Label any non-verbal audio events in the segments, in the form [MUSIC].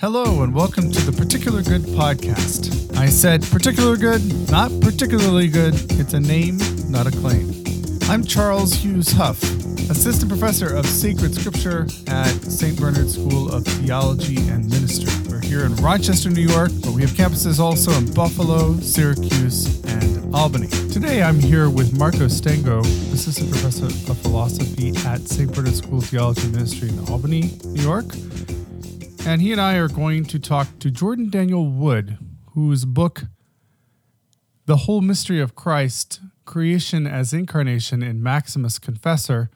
Hello, and welcome to the Particular Good podcast. I said particular good, not particularly good. It's a name, not a claim. I'm Charles Hughes Huff, Assistant Professor of Sacred Scripture at St. Bernard School of Theology and Ministry. We're here in Rochester, New York, but we have campuses also in Buffalo, Syracuse, and Albany. Today I'm here with Marco Stango, Assistant Professor of Philosophy at St. Bernard School of Theology and Ministry in Albany, New York. And he and I are going to talk to Jordan Daniel Wood, whose book, The Whole Mystery of Christ Creation as Incarnation in Maximus Confessor,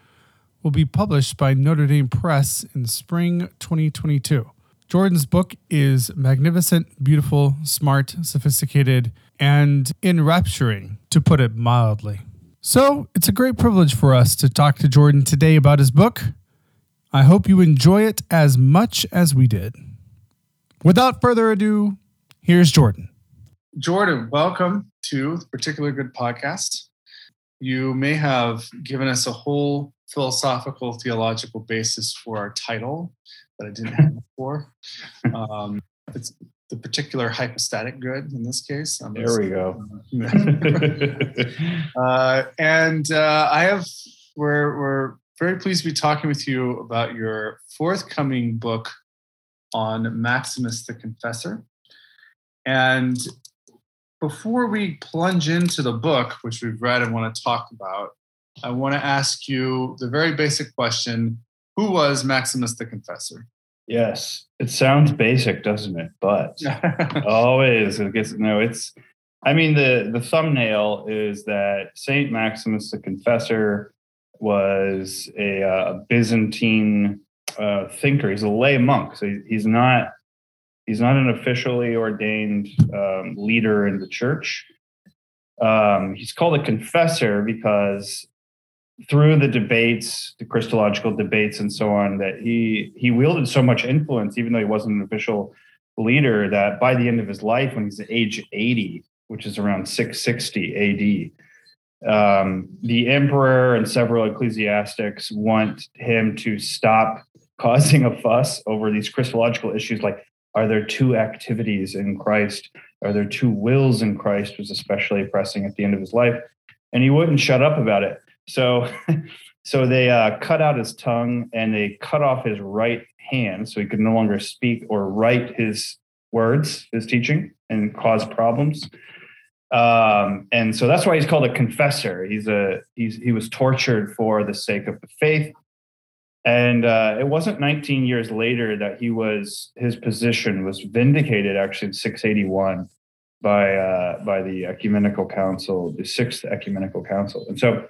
will be published by Notre Dame Press in spring 2022. Jordan's book is magnificent, beautiful, smart, sophisticated, and enrapturing, to put it mildly. So it's a great privilege for us to talk to Jordan today about his book I hope you enjoy it as much as we did. Without further ado, here's Jordan. Jordan, welcome to the Particular Good Podcast. You may have given us a whole philosophical, theological basis for our title that I didn't have before. [LAUGHS] Um, it's the particular hypostatic good in this case. Um, there we go. [LAUGHS] uh, and uh, I have, we're, we're very pleased to be talking with you about your forthcoming book on Maximus the Confessor. And before we plunge into the book, which we've read and want to talk about, I want to ask you the very basic question Who was Maximus the Confessor? Yes, it sounds basic, doesn't it? But [LAUGHS] always it gets no. It's, I mean, the the thumbnail is that Saint Maximus the Confessor was a, uh, Byzantine uh, thinker. He's a lay monk, so he's not he's not an officially ordained um, leader in the church. Um, he's called a confessor because through the debates, the Christological debates, and so on, that he he wielded so much influence, even though he wasn't an official leader, that by the end of his life, when he's age 80, which is around 660 AD, um, the emperor and several ecclesiastics want him to stop [LAUGHS] causing a fuss over these Christological issues like are there two activities in Christ? Are there two wills in Christ? Was especially pressing at the end of his life, and he wouldn't shut up about it. So, [LAUGHS] so they uh, cut out his tongue and they cut off his right hand, so he could no longer speak or write his words, his teaching, and cause problems. Um, and so that's why he's called a confessor. He's a he's he was tortured for the sake of the faith. And uh, it wasn't 19 years later that he was his position was vindicated actually in 681 by uh, by the ecumenical council, the sixth ecumenical council. And so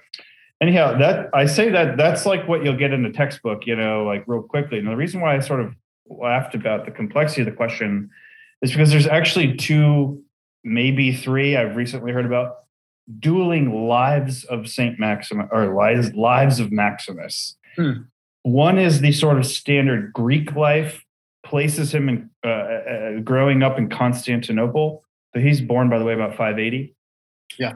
anyhow, that I say that that's like what you'll get in the textbook, you know, like real quickly. And the reason why I sort of laughed about the complexity of the question is because there's actually two maybe three I've recently heard about dueling lives of Saint Maximus or lives lives of Maximus. Hmm. One is the sort of standard Greek life, places him in uh, uh, growing up in Constantinople. So he's born, by the way, about 580. Yeah.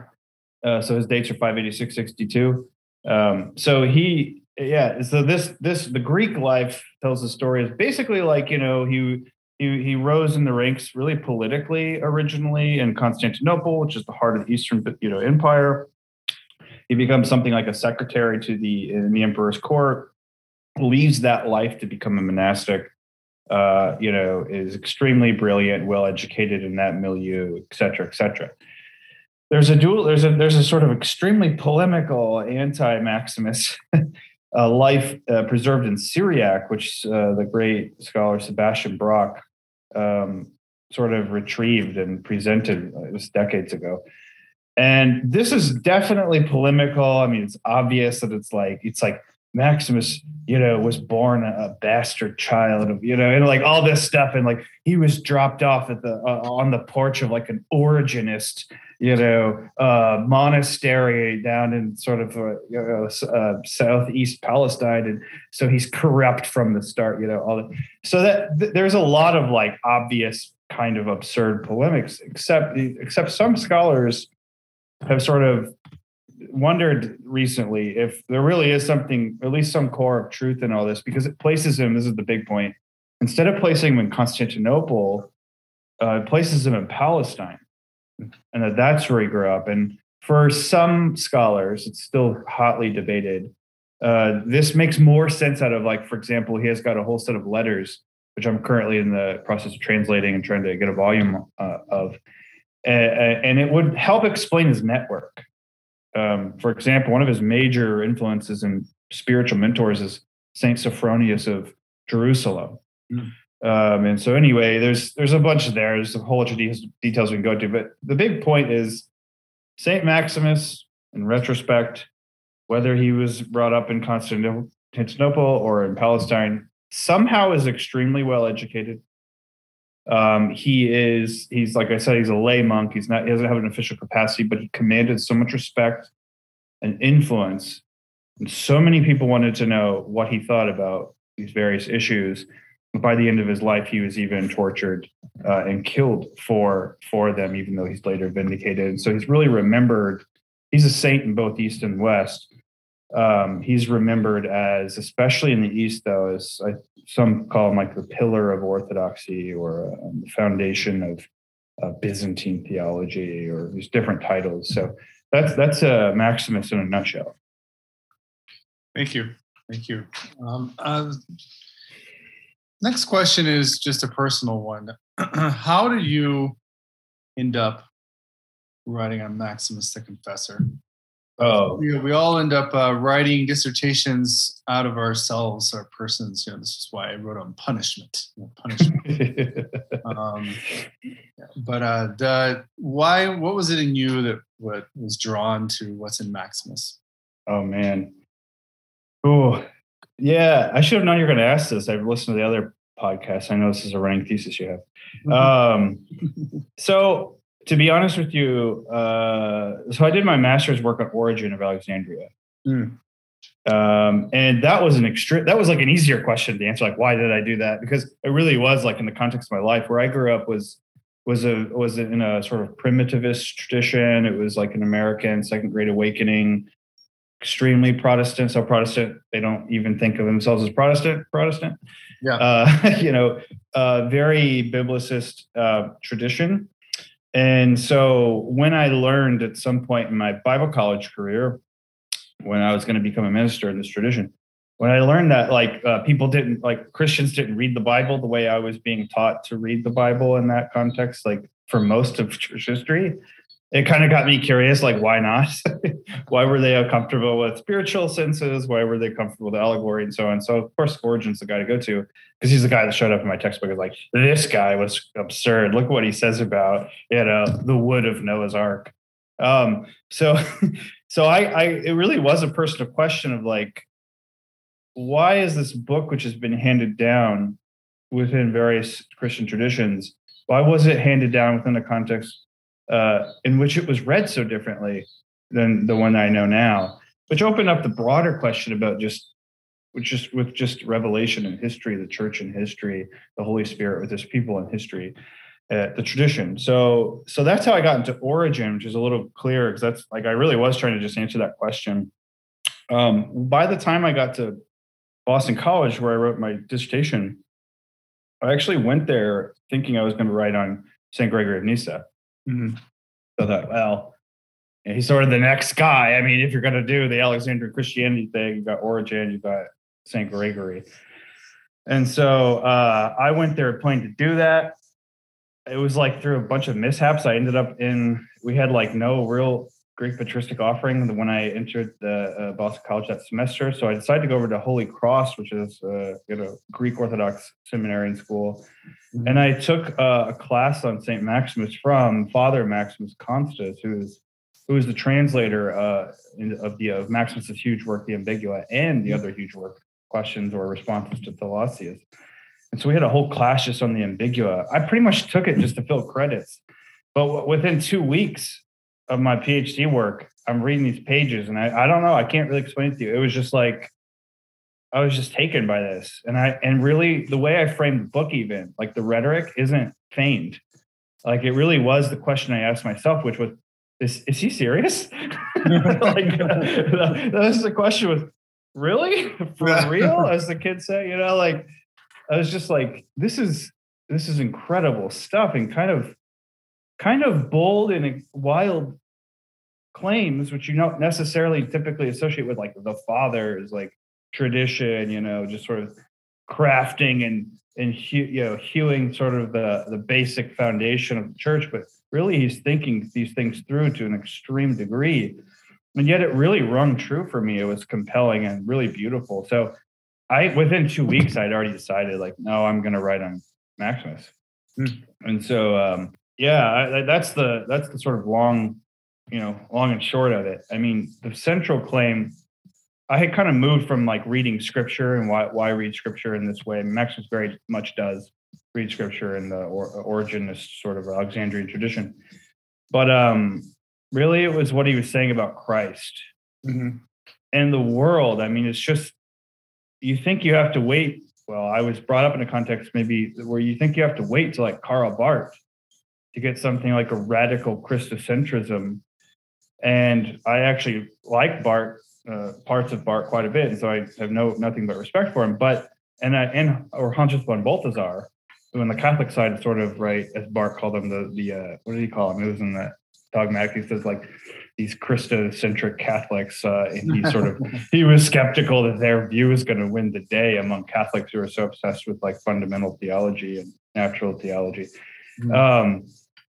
Uh, so his dates are 586, 62. Um, so he, yeah. So this, this, the Greek life tells the story is basically like you know he he, he rose in the ranks really politically originally in Constantinople, which is the heart of the Eastern you know, Empire. He becomes something like a secretary to the in the emperor's court, leaves that life to become a monastic. Uh, you know, is extremely brilliant, well educated in that milieu, et cetera, et cetera. There's a dual. There's a there's a sort of extremely polemical anti-Maximus [LAUGHS] uh, life uh, preserved in Syriac, which uh, the great scholar Sebastian Brock um, sort of retrieved and presented. Uh, it was decades ago. And this is definitely polemical. I mean, it's obvious that it's like it's like Maximus, you know, was born a, bastard child of, you know, and like all this stuff, and like he was dropped off at the uh, on the porch of like an Origenist, you know, uh, monastery down in sort of uh, you know, uh, southeast Palestine, and so he's corrupt from the start, you know, all that. So that th- there's a lot of like obvious kind of absurd polemics, except except some scholars have sort of wondered recently if there really is something, at least some core of truth in all this, because it places him. This is the big point. instead of placing him in Constantinople, uh, places him in Palestine, and that that's where he grew up. And for some scholars, it's still hotly debated. Uh, this makes more sense out of like, for example, he has got a whole set of letters, which I'm currently in the process of translating and trying to get a volume uh, of, and it would help explain his network. Um, for example, one of his major influences and spiritual mentors is Saint Sophronius of Jerusalem. Mm. Um, and so anyway, there's there's a bunch there. There's a whole bunch of de- details we can go to, but the big point is Saint Maximus. In retrospect, whether he was brought up in Constantinople or in Palestine, somehow is extremely well educated. Um, he is he's like I said, he's a lay monk. He's not he doesn't have an official capacity, but he commanded so much respect and influence, and so many people wanted to know what he thought about these various issues But by the end of his life, he was even tortured uh, and killed for for them, even though he's later vindicated. And so he's really remembered. He's a saint in both East and West. Um, he's remembered as, especially in the East, though, as I, some call him like the pillar of orthodoxy or um, the foundation of uh, Byzantine theology, or these different titles. So that's that's uh, Maximus in a nutshell. Thank you, thank you. Um, uh, Next question is just a personal one. [CLEARS THROAT] How did you end up writing on Maximus the Confessor? Oh, we, we all end up uh, writing dissertations out of ourselves, our persons. You know, this is why I wrote on punishment. punishment. [LAUGHS] um, but uh, the, why? What was it in you that what was drawn to what's in Maximus? Oh man, oh yeah, I should have known you were going to ask this. I've listened to the other podcasts. I know this is a running thesis you have. Mm-hmm. Um, [LAUGHS] so, to be honest with you, uh, so I did my master's work on Origen of Alexandria. Mm. Um, and that was an extreme, that was like an easier question to answer. Like, why did I do that? Because it really was like in the context of my life where I grew up was, was a, was in a sort of primitivist tradition. It was like an American second great awakening extremely Protestant. So Protestant, they don't even think of themselves as Protestant. Protestant, yeah. Uh, [LAUGHS] you know, uh, very biblicist uh, tradition. And so when I learned at some point in my Bible college career, when I was going to become a minister in this tradition, when I learned that like uh, people didn't like Christians didn't read the Bible the way I was being taught to read the Bible in that context, like for most of church history, it kind of got me curious like why not? [LAUGHS] Why were they uncomfortable with spiritual senses? Why were they comfortable with allegory and so on? So of course origen's the guy to go to because he's the guy that showed up in my textbook is like this guy was absurd. Look what he says about you know the wood of noah's ark. Um so [LAUGHS] so i i it really was a personal question of like why is this book which has been handed down within various christian traditions why was it handed down within the context uh, in which it was read so differently than the one I know now, which opened up the broader question about just which just with just revelation and history, the church and history, the Holy Spirit with His people in history, uh, the tradition. So so that's how I got into Origen, which is a little clearer because that's like I really was trying to just answer that question. Um, by the time I got to Boston College, where I wrote my dissertation, I actually went there thinking I was going to write on Saint Gregory of Nyssa. Mm-hmm. So that, well, he's sort of the next guy. I mean, if you're going to do the Alexandrian Christianity thing, you've got Origen, you've got St. Gregory. And so uh, I went there planning to do that. It was like through a bunch of mishaps. I ended up in, we had like no real Greek patristic offering the when I entered the uh, Boston College that semester. So I decided to go over to Holy Cross, which is uh, you know Greek Orthodox seminary and school, mm-hmm. and I took uh, a class on Saint Maximus from Father Maximus Constas, who is who is the translator uh, in, of the of Maximus's huge work, the Ambigua, and the mm-hmm. other huge work, Questions or Responses to Thalassius. And so we had a whole class just on the Ambigua. I pretty much took it just to fill credits, but within two weeks of my PhD work, I'm reading these pages and I, I don't know, I can't really explain it to you. It was just like I was just taken by this. And I and really the way I framed the book even, like the rhetoric isn't feigned. Like it really was the question I asked myself, which was, is is he serious? [LAUGHS] like [LAUGHS] that was the question was really [LAUGHS] for real, as the kids say, you know, like I was just like, this is this is incredible stuff and kind of kind of bold and wild claims, which you don't necessarily typically associate with like the fathers, like tradition, you know, just sort of crafting and and you know hewing sort of the the basic foundation of the church. But really he's thinking these things through to an extreme degree. And yet it really rung true for me. It was compelling and really beautiful. So i within two weeks i'd already decided like no i'm going to write on maximus. Mm. and so um yeah I, that's the that's the sort of long you know long and short of it i mean the central claim I had kind of moved from like reading scripture and why why read scripture in this way. Maximus very much does read scripture in the or, Origenist sort of Alexandrian tradition, but um, really it was what he was saying about Christ mm-hmm. and the world. I mean, it's just you think you have to wait. Well, I was brought up in a context maybe where you think you have to wait to like Karl Barth to get something like a radical Christocentrism. And I actually like Barth, uh, parts of Barth quite a bit, and so I have no nothing but respect for him. But and I, and or Hans Urs von Balthasar, who on the Catholic side sort of right as Barth called him the the uh, what did he call him? It was in that dogmatic. He says like these Christocentric Catholics, uh, and he sort of [LAUGHS] he was skeptical that their view is going to win the day among Catholics who are so obsessed with like fundamental theology and natural theology. Mm-hmm. Um,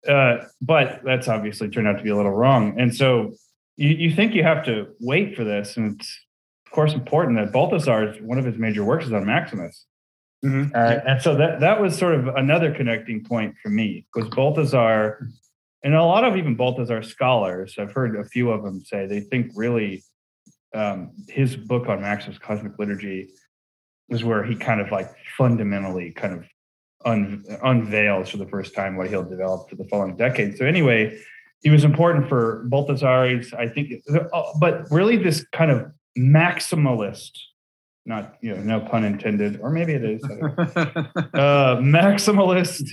uh, but that's obviously turned out to be a little wrong. And so you, you think you have to wait for this, and it's of course important that Balthasar, one of his major works, is on Maximus. Mm-hmm. Uh, and so that that was sort of another connecting point for me because Balthasar, and a lot of even Balthasar scholars, I've heard a few of them say they think really um, his book on Maximus Cosmic Liturgy is where he kind of like fundamentally kind of un, unveils for the first time what he'll develop for the following decade. So anyway, he was important for Balthasarians, I think, uh, but really this kind of maximalist, not, you know, no pun intended, or maybe it is, [LAUGHS] uh, maximalist.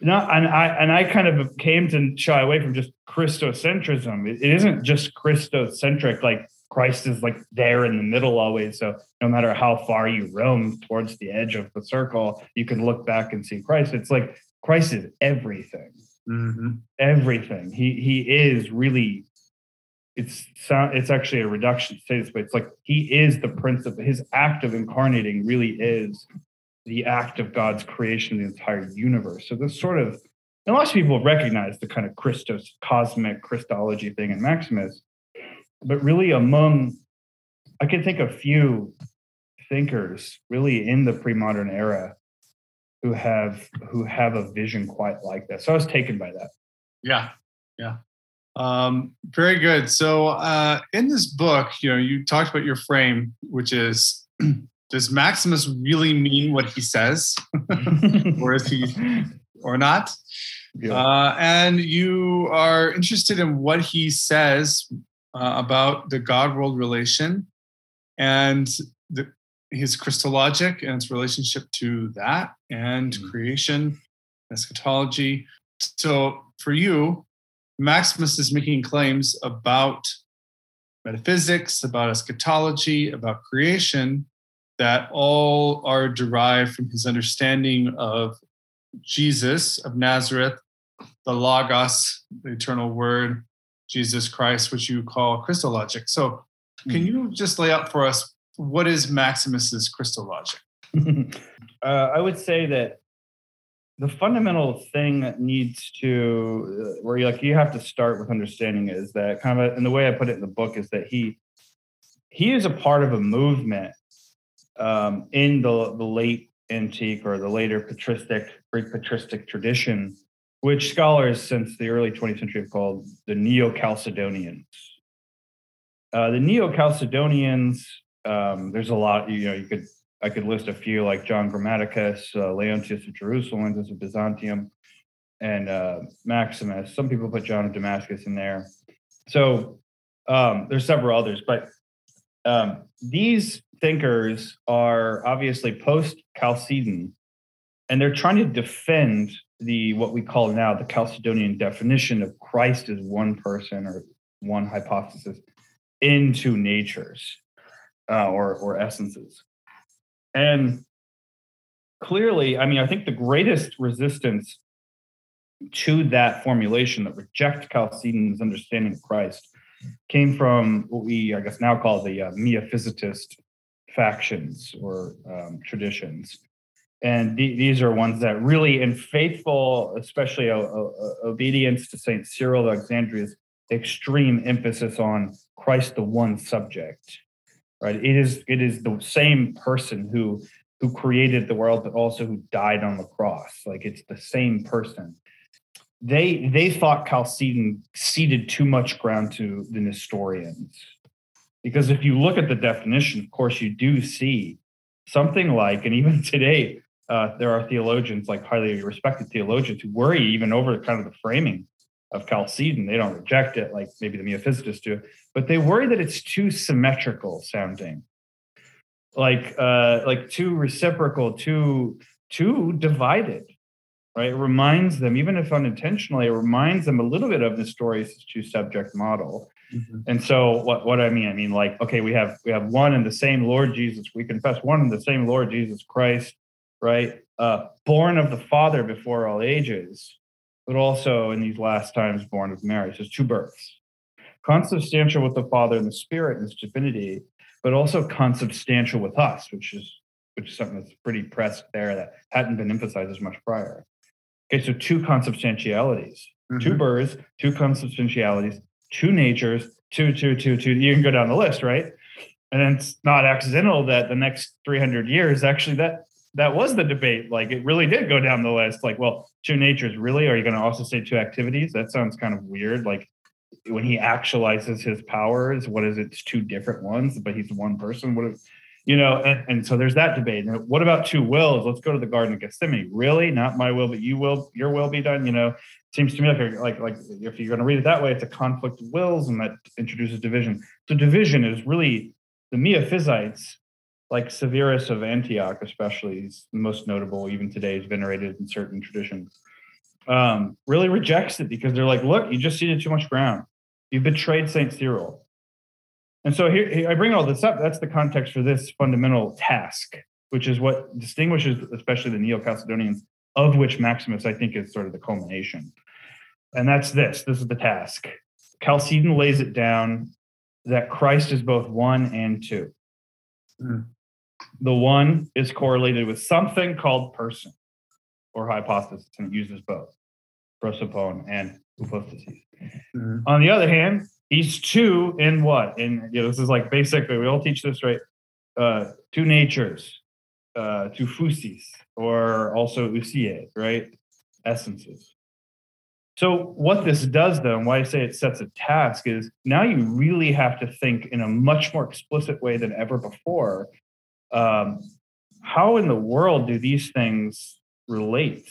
Not, and I and I kind of came to shy away from just Christocentrism. It, it isn't just Christocentric, like Christ is like there in the middle always. So no matter how far you roam towards the edge of the circle, you can look back and see Christ. It's like Christ is everything. Mm-hmm. Everything. He he is really. It's sound. it's actually a reduction to say this, but it's like he is the prince of his act of incarnating. Really is the act of God's creation of the entire universe. So this sort of and lots of people recognize the kind of Christos cosmic Christology thing in Maximus, but really among I can think of few thinkers really in the pre-modern era who have who have a vision quite like that. So I was taken by that. Yeah, yeah. Um, very good. So uh, in this book, you know, you talked about your frame, which is [CLEARS THROAT] does Maximus really mean what he says, [LAUGHS] or is he, or not? Yeah. Uh, and you are interested in what he says uh, about the God-world relation and the his Christologic and its relationship to that and mm-hmm. creation, eschatology. So for you, Maximus is making claims about metaphysics, about eschatology, about creation that all are derived from his understanding of Jesus of Nazareth, the Logos, the eternal word, Jesus Christ, which you call Christologic. So, can mm. you just lay out for us what is Maximus's Christologic? [LAUGHS] uh, I would say that the fundamental thing that needs to, uh, where you like you have to start with understanding is that kind of, and the way I put it in the book is that he he is a part of a movement um, in the the late antique or the later patristic Greek patristic tradition, which scholars since the early 20th century have called the Neo Chalcedonians. Uh, the Neo Chalcedonians um, there's a lot. You know, you could I could list a few like John Grammaticus, uh, Leontius of Jerusalem, Leontius of Byzantium, and uh, Maximus. Some people put John of Damascus in there. So um, there's several others, but um, these thinkers are obviously post Chalcedon, and they're trying to defend the what we call now the Chalcedonian definition of Christ as one person or one hypostasis into natures uh, or or essences. And clearly, I mean, I think the greatest resistance to that formulation that reject Chalcedon's understanding of Christ came from what we, I guess, now call the uh, Miaphysitist factions or um, traditions. And th- these are ones that really, in faithful, especially uh, uh, obedience to Saint Cyril of Alexandria's extreme emphasis on Christ, the one subject. Right? It is it is the same person who who created the world, but also who died on the cross. Like it's the same person they they thought Chalcedon ceded too much ground to the Nestorians. Because if you look at the definition, of course, you do see something like, and even [LAUGHS] today, uh, there are theologians, like highly respected theologians, who worry even over kind of the framing of Chalcedon. They don't reject it like maybe the Miaphysitists do, but they worry that it's too symmetrical sounding, like uh, like too reciprocal, too too divided right? It reminds them, even if unintentionally, it reminds them a little bit of the story's two subject model. Mm-hmm. And so what, what I mean, I mean, like, okay, we have we have one and the same Lord Jesus. We confess one and the same Lord Jesus Christ, right? Uh, born of the Father before all ages, but also in these last times born of Mary. So it's two births. Consubstantial with the Father and the Spirit and its divinity, but also consubstantial with us, which is which is something that's pretty pressed there that hadn't been emphasized as much prior. Okay, so two consubstantialities, mm-hmm. two births, two consubstantialities, two natures, two, two, two, two. You can go down the list, right? And it's not accidental that the next 300 years, actually, that that was the debate. Like it really did go down the list. Like, well, two natures, really? Are you going to also say two activities? That sounds kind of weird. Like when he actualizes his powers, what is it? It's two different ones, but he's one person. What you know, and, and so there's that debate. What about two wills? Let's go to the Garden of Gethsemane. Really, not my will, but you will, your will be done. You know, seems to me like like like if you're going to read it that way, it's a conflict of wills, and that introduces division. So division is really the Miaphysites, like Severus of Antioch, especially, is most notable. Even today, is venerated in certain traditions. Um, really rejects it because they're like, look, you just ceded too much ground. You betrayed Saint Cyril. And so here I bring all this up. That's the context for this fundamental task, which is what distinguishes especially the Neo-Chalcedonians, of which Maximus I think is sort of the culmination. And that's this. This is the task. Chalcedon lays it down that Christ is both one and two. Mm. The one is correlated with something called person or hypostasis, and it uses both prosopon and hypostasis. Mm-hmm. On the other hand, He's two in what? And you know, this is like basically we all teach this, right? Uh, two natures, uh, two phusis, or also ousia, right? Essences. So what this does, though, and why I say it sets a task, is now you really have to think in a much more explicit way than ever before. Um, how in the world do these things relate?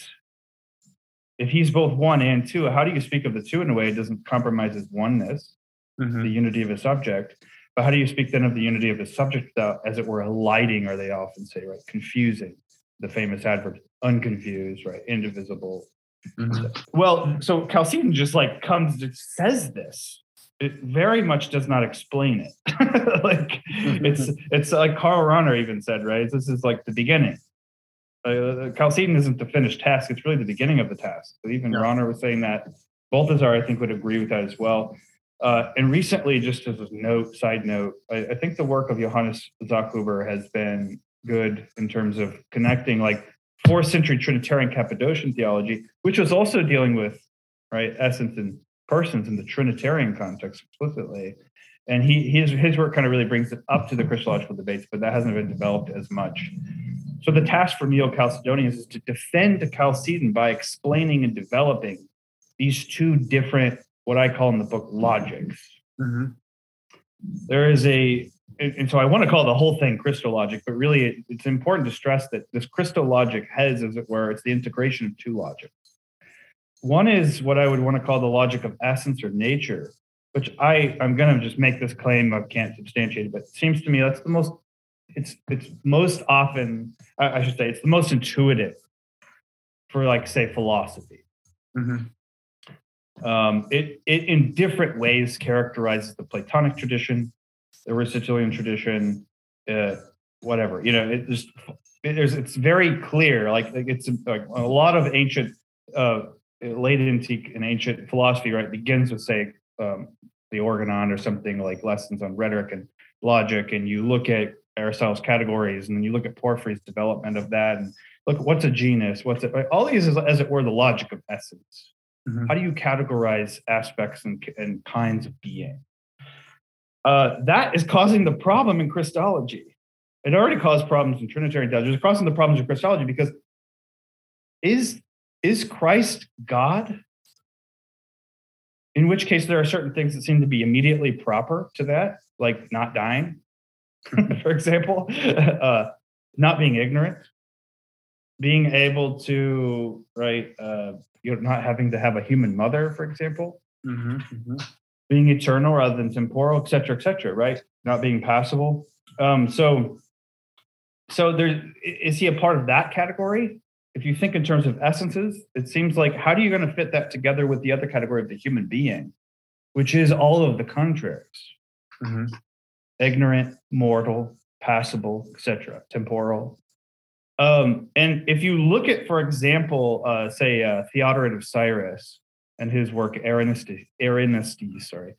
If he's both one and two, how do you speak of the two in a way it doesn't compromise his oneness? mm-hmm. the unity of a subject. But how do you speak then of the unity of the subject without, as it were, lighting, or they often say, right? Confusing, the famous adverb, unconfused, right? Indivisible. Mm-hmm. Well, so Chalcedon just like comes, says this. It very much does not explain it. [LAUGHS] like mm-hmm. it's it's like Karl Rahner even said, right? This is like the beginning. Uh, Chalcedon isn't the finished task; it's really the beginning of the task. But even yeah. Rahner was saying that. Balthasar, I think, would agree with that as well. Uh, and recently, just as a note, side note, I, I think the work of Johannes Zachhuber has been good in terms of connecting like fourth century Trinitarian Cappadocian theology, which was also dealing with right essence and persons in the Trinitarian context explicitly. And he his his work kind of really brings it up to the Christological debates, but that hasn't been developed as much. So the task for Neo-Chalcedonians is to defend the Chalcedon by explaining and developing these two different what I call in the book logics. Mm-hmm. There is a, and so I want to call the whole thing Christologic, but really it's important to stress that this Christologic has, as it were, it's the integration of two logics. One is what I would want to call the logic of essence or nature, which I I'm going to just make this claim I can't substantiate it, but it seems to me that's the most it's it's most often I, I should say it's the most intuitive for like say philosophy. Mm-hmm. Um, it, it in different ways characterizes the Platonic tradition, the Aristotelian tradition, uh, whatever. You know, it just there's it's very clear. Like, like it's like a lot of ancient, uh, late antique and ancient philosophy, right, begins with say um, the Organon or something like lessons on rhetoric and logic, and you look at Aristotle's categories, and then you look at Porphyry's development of that, and look what's a genus, what's it? Right? All these is, as it were, the logic of essence. Mm-hmm. How do you categorize aspects and, and kinds of being? Uh, that is causing the problem in Christology. It already caused problems in Trinitarian theology. It's causing the problems in Christology because is is Christ God? In which case, there are certain things that seem to be immediately proper to that, like not dying, [LAUGHS] for example, [LAUGHS] uh, not being ignorant, being able to, right, uh, you know, not having to have a human mother, for example, mm-hmm, mm-hmm. being eternal rather than temporal, et cetera, et cetera, right? Not being passible. Um, so, so there is he a part of that category? If you think in terms of essences, it seems like how are you going to fit that together with the other category of the human being, which is all of the contraries? Mm-hmm. Ignorant, mortal, passible, etc., temporal, um, and if you look at, for example, uh, say uh, Theodoret of Cyrus and his work Eranistes, sorry,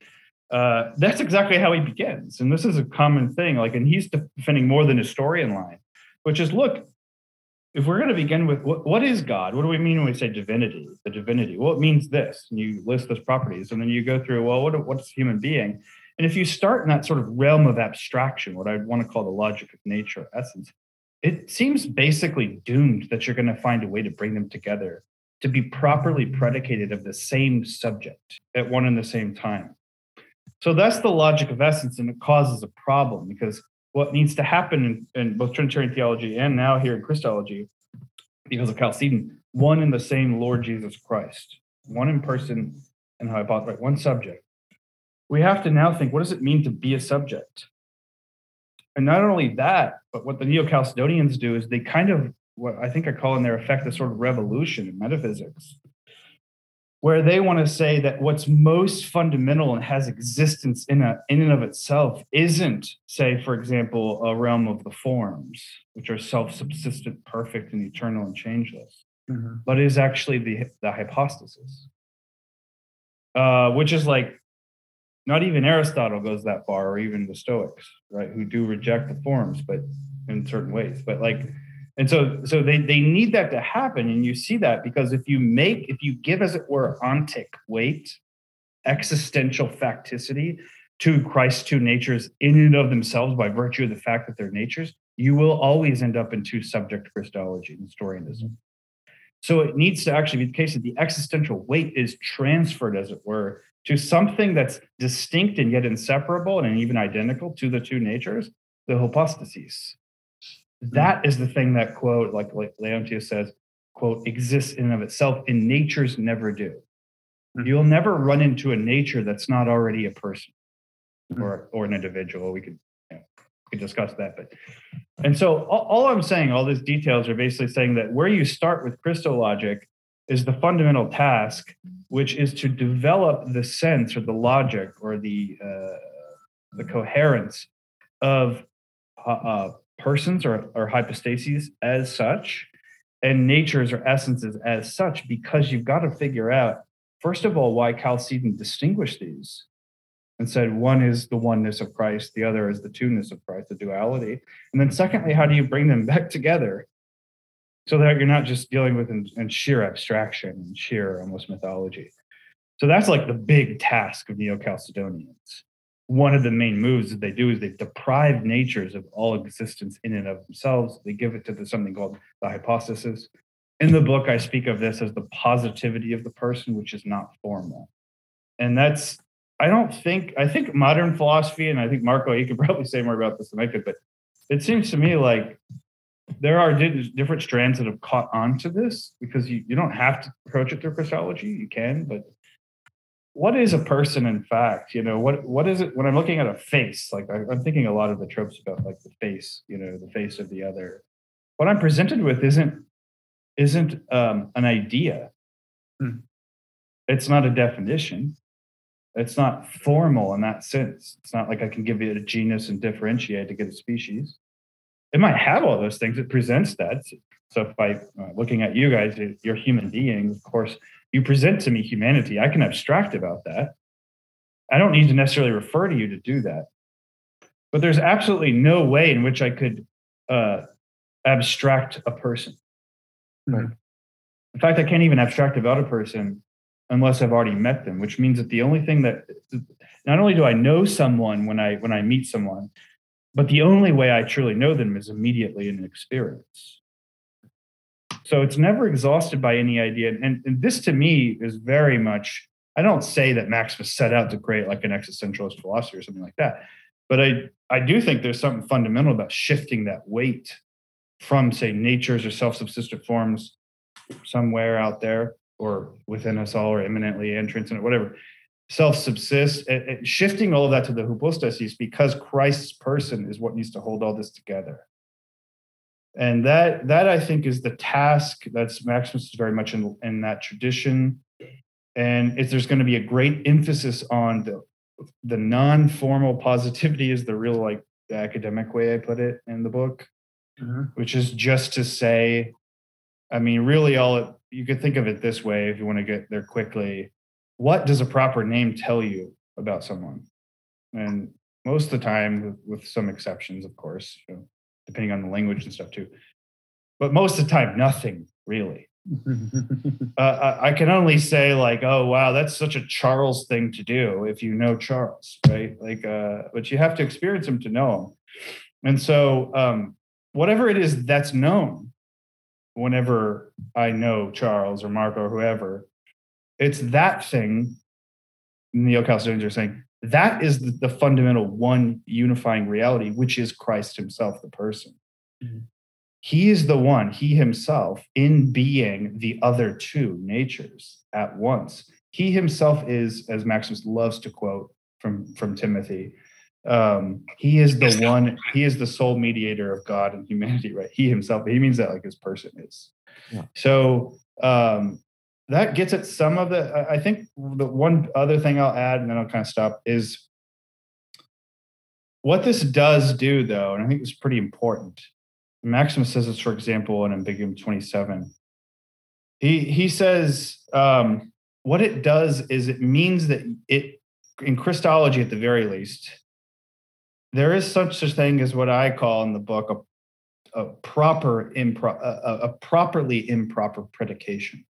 uh, that's exactly how he begins. And this is a common thing. Like, and he's defending more than Nestorian line, which is look, if we're going to begin with what, what is God? What do we mean when we say divinity? The divinity. Well, it means this. And you list those properties, and then you go through. Well, what, what's human being? And if you start in that sort of realm of abstraction, what I'd want to call the logic of nature, essence, it seems basically doomed that you're going to find a way to bring them together to be properly predicated of the same subject at one and the same time. So that's the logic of essence, and it causes a problem because what needs to happen in, in both Trinitarian theology and now here in Christology, because of Chalcedon, one in the same Lord Jesus Christ, one in person and hypostasis, right, one subject. We have to now think what does it mean to be a subject? And not only that, but what the Neo Chalcedonians do is they kind of what I think I call in their effect a sort of revolution in metaphysics, where they want to say that what's most fundamental and has existence in a in and of itself isn't, say, for example, a realm of the forms, which are self-subsistent, perfect, and eternal and changeless, mm-hmm. but is actually the the hypostasis, uh, which is like not even Aristotle goes that far, or even the Stoics, right, who do reject the forms, but in certain ways. But like, and so so they they need that to happen, and you see that because if you make if you give as it were ontic weight, existential facticity to Christ's two natures in and of themselves by virtue of the fact that they're natures, you will always end up in two subject Christology and Nestorianism. Mm-hmm. So it needs to actually be the case that the existential weight is transferred, as it were, to something that's distinct and yet inseparable and even identical to the two natures, the hypostases. Hmm. That is the thing that quote, like, like Leontius says, quote, exists in and of itself, and natures never do. Mm-hmm. You'll never run into a nature that's not already a person mm-hmm. or, or an individual. We could, you know, we could discuss that. But and so all, all I'm saying, all these details are basically saying that where you start with Christologic is the fundamental task, which is to develop the sense or the logic or the uh, the coherence of uh, uh, persons or, or hypostases as such, and natures or essences as such, because you've got to figure out first of all why Chalcedon distinguished these and said one is the oneness of Christ, the other is the two-ness of Christ, the duality, and then secondly, how do you bring them [LAUGHS] back together? so that you're not just dealing with in, in sheer abstraction and sheer almost mythology. So that's like the big task of Neo Chalcedonians. One of the main moves that they do is they deprive natures of all existence in and of themselves. They give it to the, something called the hypostasis. In the book, I speak of this as the positivity of the person, which is not formal. And that's, I don't think, I think modern philosophy, and I think Marco, you could [LAUGHS] probably say more about this than I could, but it seems to me like there are different strands that have caught on to this because you, you don't have to approach it through Christology. You can, but what is a person in fact? You know, what what is it when I'm looking at a face? Like I, am thinking a lot of the tropes about like the face, you know, the face of the other. What I'm presented with isn't isn't um, an idea. Hmm. It's not a definition. It's not formal in that sense. It's not like I can give you a genus and differentiate to get a species it might have all those things. It presents that. So by uh, looking at you guys, you're human beings. Of course, you present to me humanity. I can abstract about that. I don't need to necessarily refer to you to do that. But there's absolutely no way in which I could uh, abstract a person. Right. In fact, I can't even abstract about a person unless I've already met them, which means that the only thing that not only do I know someone when I when I meet someone, but the only way I truly know them is immediately in an experience. So it's never exhausted by any idea. And, and this to me is very much, I don't say that Max was set out to create like an existentialist philosophy or something like that. But I, I do think there's something fundamental about shifting that weight from, say, natures or self subsistent forms somewhere out there or within us all or immanently entrance and whatever self subsist eh, eh, shifting all of that to the hypostasis because christ's person is what needs to hold all this together and that that i think is the task that's maximus is very much in, in that tradition and if there's going to be a great emphasis on the the non-formal positivity is the real like the academic way i put it in the book mm-hmm. which is just to say i mean really all it you could think of it this way if you want to get there quickly. What does a proper name tell you about someone? And most of the time, with, some exceptions, of course, you know, depending on the language and stuff too. But most of the time, nothing really. [LAUGHS] uh, I, I can only say like, oh wow, that's such a Charles thing to do if you know Charles, right? Like, uh, but you have to experience him to know him. And so, um, whatever it is that's known, whenever I know Charles or Mark or whoever, it's that thing. Neo Chalcedonians are saying that is the, the, fundamental one unifying reality, which is Christ Himself, the person. Mm-hmm. He is the one, He Himself, in being the other two natures at once. He Himself is, as Maximus loves to quote from, from Timothy, um, he is the one he is the sole mediator of god and humanity right he himself he means that like his person is yeah. so um, that gets at some of the i think the one other thing i'll add and then i'll kind of stop is what this does do though and i think it's pretty important maximus says this for example in ambiguum 27 he he says um, what it does is it means that it in christology at the very least there is such a thing as what I call in the book a, a proper impro- a, a properly improper predication.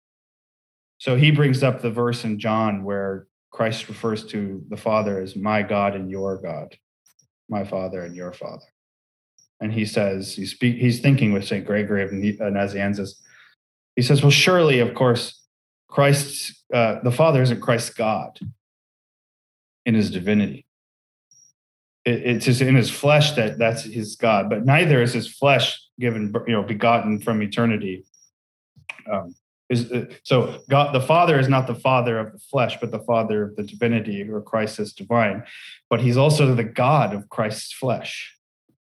So he brings up the verse in John where Christ refers to the Father as my God and your God, my Father and your Father. And he says, he's, speak, he's thinking with St. Gregory of Nazianzus. He says, well, surely, of course, Christ's, uh, the Father isn't Christ's God in his divinity it, it's just in his flesh that that's his God, but neither is his flesh given, you know, begotten from eternity. Um, is uh, so God, the Father is not the Father of the flesh, but the Father of the divinity, or Christ is divine, but He's also the God of Christ's flesh.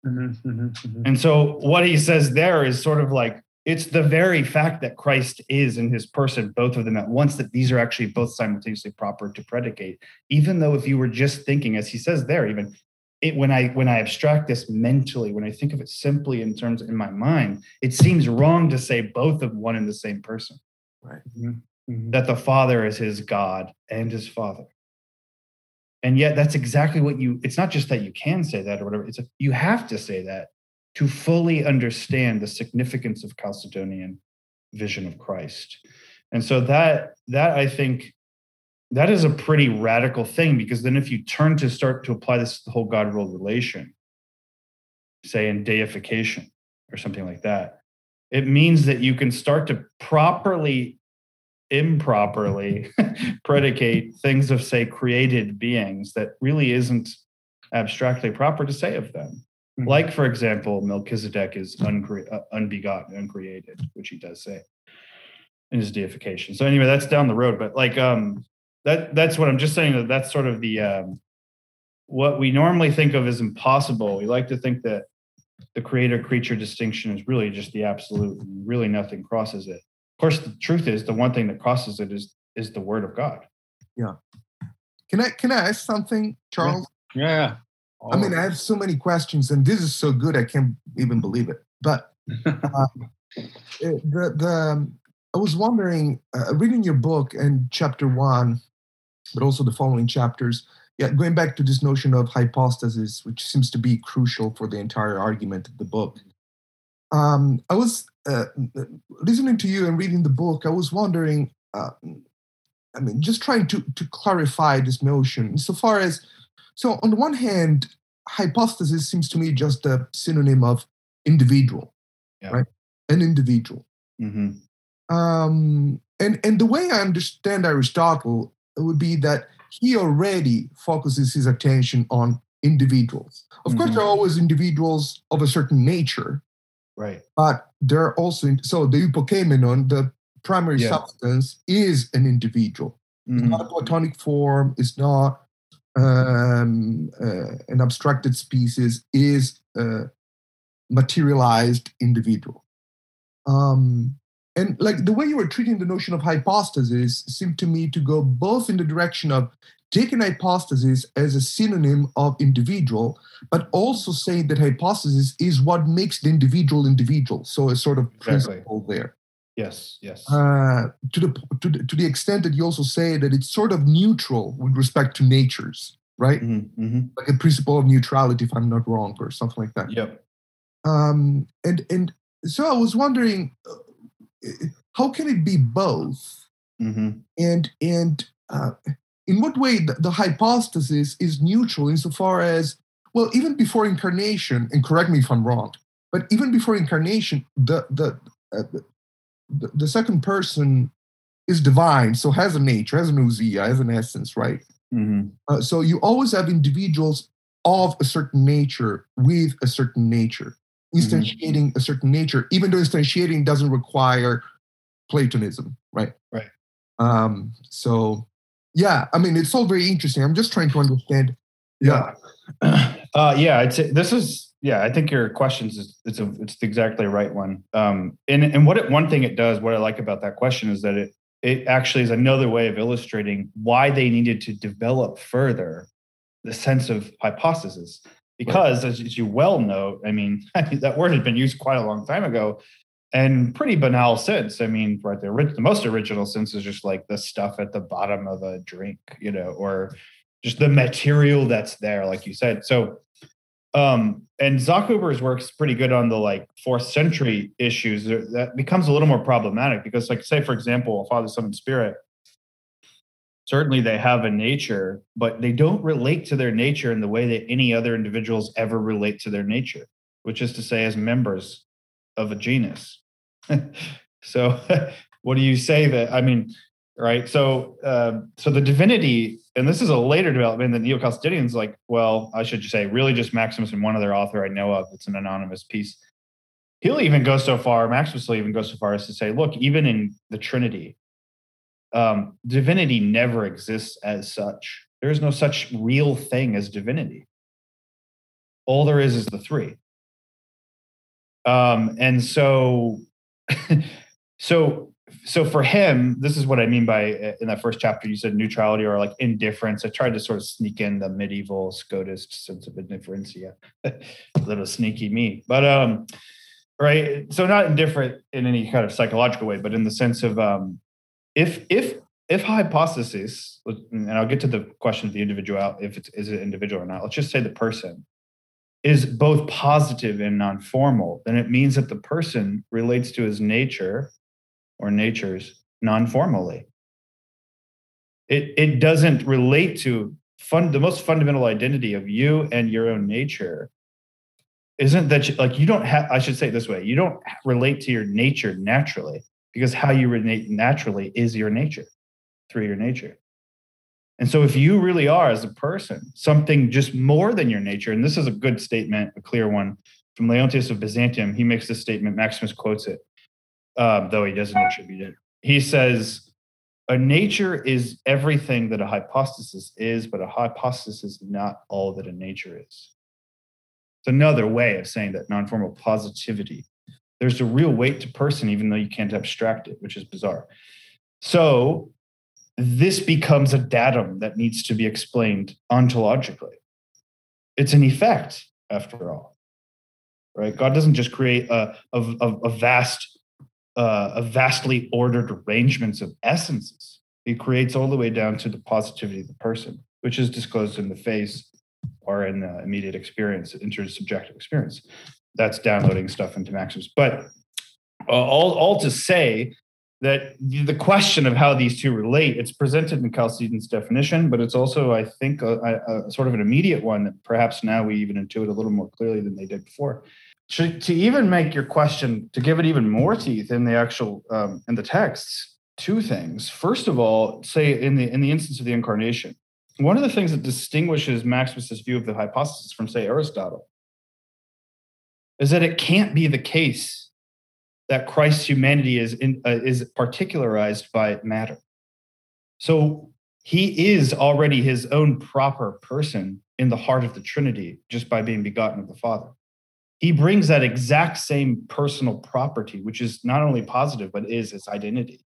Mm-hmm, mm-hmm, mm-hmm. And so what he says there is sort of like it's the very fact that Christ is in his person, both of them at once, that these are actually both simultaneously proper to predicate. Even though if you were just thinking, as he says there, even it, when I when I abstract this mentally, when I think of it simply in terms in my mind, it seems wrong to say both of one and the same person. Right. Mm-hmm. mm-hmm. That the Father is his God and his Father. And yet that's exactly what you it's not just that you can say that or whatever, it's a, you have to say that to fully understand the significance of Chalcedonian vision of Christ. And so that that I think that is a pretty radical thing because then if you turn to start to apply this to the whole God world relation, say in deification or something like that, it means that you can start to properly, improperly [LAUGHS] predicate things of, say, created beings that really isn't abstractly proper to say of them. Mm-hmm. Like, for example, Melchizedek is uncre- uh, unbegotten, uncreated, which he does say in his deification. So anyway, that's down the road. But like, um, that that's what I'm just saying. That that's sort of the um, what we normally think of as impossible. We like to think that the creator creature distinction is really just the absolute, and really nothing crosses it. Of course, the truth is the one thing that crosses it is is the word of God. Yeah. Can I can I ask something, Charles? Yeah. yeah. I mean, I have so many questions, and this is so good, I can't even believe it. But [LAUGHS] uh, the the um, I was wondering, uh, reading your book and chapter one, but also the following chapters. Yeah, going back to this notion of hypostasis, which seems to be crucial for the entire argument of the book. Um, I was uh, listening to you and reading the book. I was wondering. Uh, I mean, just trying to to clarify this notion, so far as so, on the one hand, hypostasis seems to me just a synonym of individual, yeah. right? An individual. Mm-hmm. Um, and and the way I understand Aristotle would be that he already focuses his attention on individuals. Of mm-hmm. course, there are always individuals of a certain nature, right? But there are also so the hypokeimenon, the primary yeah. substance, is an individual. Mm-hmm. It's not a platonic form. It's not um, uh, an abstracted species is a materialized individual. Um, and like the way you were treating the notion of hypostasis seemed to me to go both in the direction of taking hypostasis as a synonym of individual, but also saying that hypostasis is what makes the individual individual. So a sort of exactly. principle there. Yes, yes. Uh, to the to the to the extent that you also say that it's sort of neutral with respect to natures, right? Mm-hmm, mm-hmm. Like a principle of neutrality, if I'm not wrong, or something like that. Yep. Um, and and so I was wondering, how can it be both? Mm-hmm. And and uh, in what way the, the hypostasis is neutral insofar as well, even before incarnation, and correct me if I'm wrong, but even before incarnation, the the uh, the, the second person is divine, so has a nature, has an ousia, has an essence, right? Mm-hmm. Uh, so you always have individuals of a certain nature with a certain nature. Instantiating mm-hmm. a certain nature, even though instantiating doesn't require Platonism, right? Right. Um, so yeah, I mean, it's all very interesting. I'm just trying to understand. Yeah. [CLEARS THROAT] Uh, yeah, I'd this is yeah, I think your questions is it's a it's the exactly right one. Um, and and what it, one thing it does, what I like about that question is that it it actually is another way of illustrating why they needed to develop further the sense of hypostasis. Because right. as, you well know, I mean, [LAUGHS] that word had been used quite a long time ago and pretty banal sense. I mean, right, the, the most original sense is just like the stuff at the bottom of a drink, you know, or just the material that's there, like you said. So um, and Zachhuber's works pretty good on the like fourth century issues. That becomes a little more problematic because, like, say for example, Father, Son, and Spirit. Certainly, they have a nature, but they don't relate to their nature in the way that any other individuals ever relate to their nature, which is to say, as members of a genus. [LAUGHS] so, [LAUGHS] what do you say that? I mean, right? So, uh, so the divinity, and this is a later development. The Neo-Chalcedonians, like, well, I should say, really just Maximus and one other author I know of. It's an anonymous piece. He'll even go so far. Maximus will even go so far as to say, look, even in the Trinity, um, divinity never exists as such. There is no such real thing as divinity. All there is is the three. Um, and so, [LAUGHS] so so for him, this is what I mean by uh, in that first chapter, you said neutrality or like indifference. I tried to sort of sneak in the medieval Scotist sense of indifferentia, [LAUGHS] a little sneaky me, but um, right. So not indifferent in any kind of psychological way, but in the sense of um, if if if hypostasis, and I'll get to the question of the individual, if it's is it individual or not. Let's just say the person is both positive and non-formal, then it means that the person relates to his nature or natures non-formally. It, it doesn't relate to fun, the most fundamental identity of you and your own nature isn't that you, like you don't have i should say it this way you don't relate to your nature naturally because how you relate naturally is your nature through your nature and so if you really are as a person something just more than your nature and this is a good statement a clear one from leontius of byzantium he makes this statement maximus quotes it um, though he doesn't attribute it. He says, a nature is everything that a hypostasis is, but a hypostasis is not all that a nature is. It's another way of saying that non-formal positivity. There's a real weight to person, even though you can't abstract it, which is bizarre. So this becomes a datum that needs to be explained ontologically. It's an effect, after all. Right? God doesn't just create a, a, a vast, uh, a vastly ordered arrangements of essences. He creates all the way down to the positivity of the person, which is disclosed in the face or in the immediate experience, intersubjective experience. That's downloading stuff into Maximus. But uh, all, all to say that the question of how these two relate, it's presented in Chalcedon's definition, but it's also, I think, a, a, a, sort of an immediate one that perhaps now we even intuit a little more clearly than they did before. To, to even make your question, to give it even more teeth in the actual um, in the texts, two things. First of all, say in the in the instance of the incarnation, one of the things that distinguishes Maximus's view of the hypostasis from, say, Aristotle, is that it can't be the case that Christ's humanity is in, uh, is particularized by matter. So he is already his own proper person in the heart of the Trinity just by being begotten of the Father. He brings that exact same personal property, which is not only positive, but is its identity.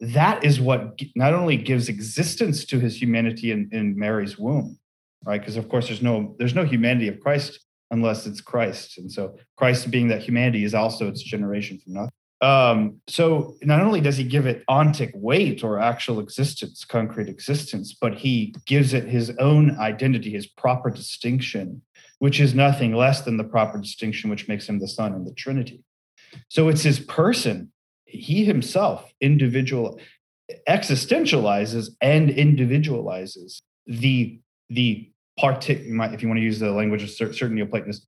That is what not only gives existence to his humanity in, in Mary's womb, right? Because of course there's no there's no humanity of Christ unless it's Christ. And so Christ being that humanity is also its generation from nothing. Um, so not only does he give it ontic weight or actual existence, concrete existence, but he gives it his own identity, his proper distinction, which is nothing less than the proper distinction which makes him the Son in the Trinity. So it's his person, he himself, individual, existentializes and individualizes the the partic- if you want to use the language of certain Neoplatonists,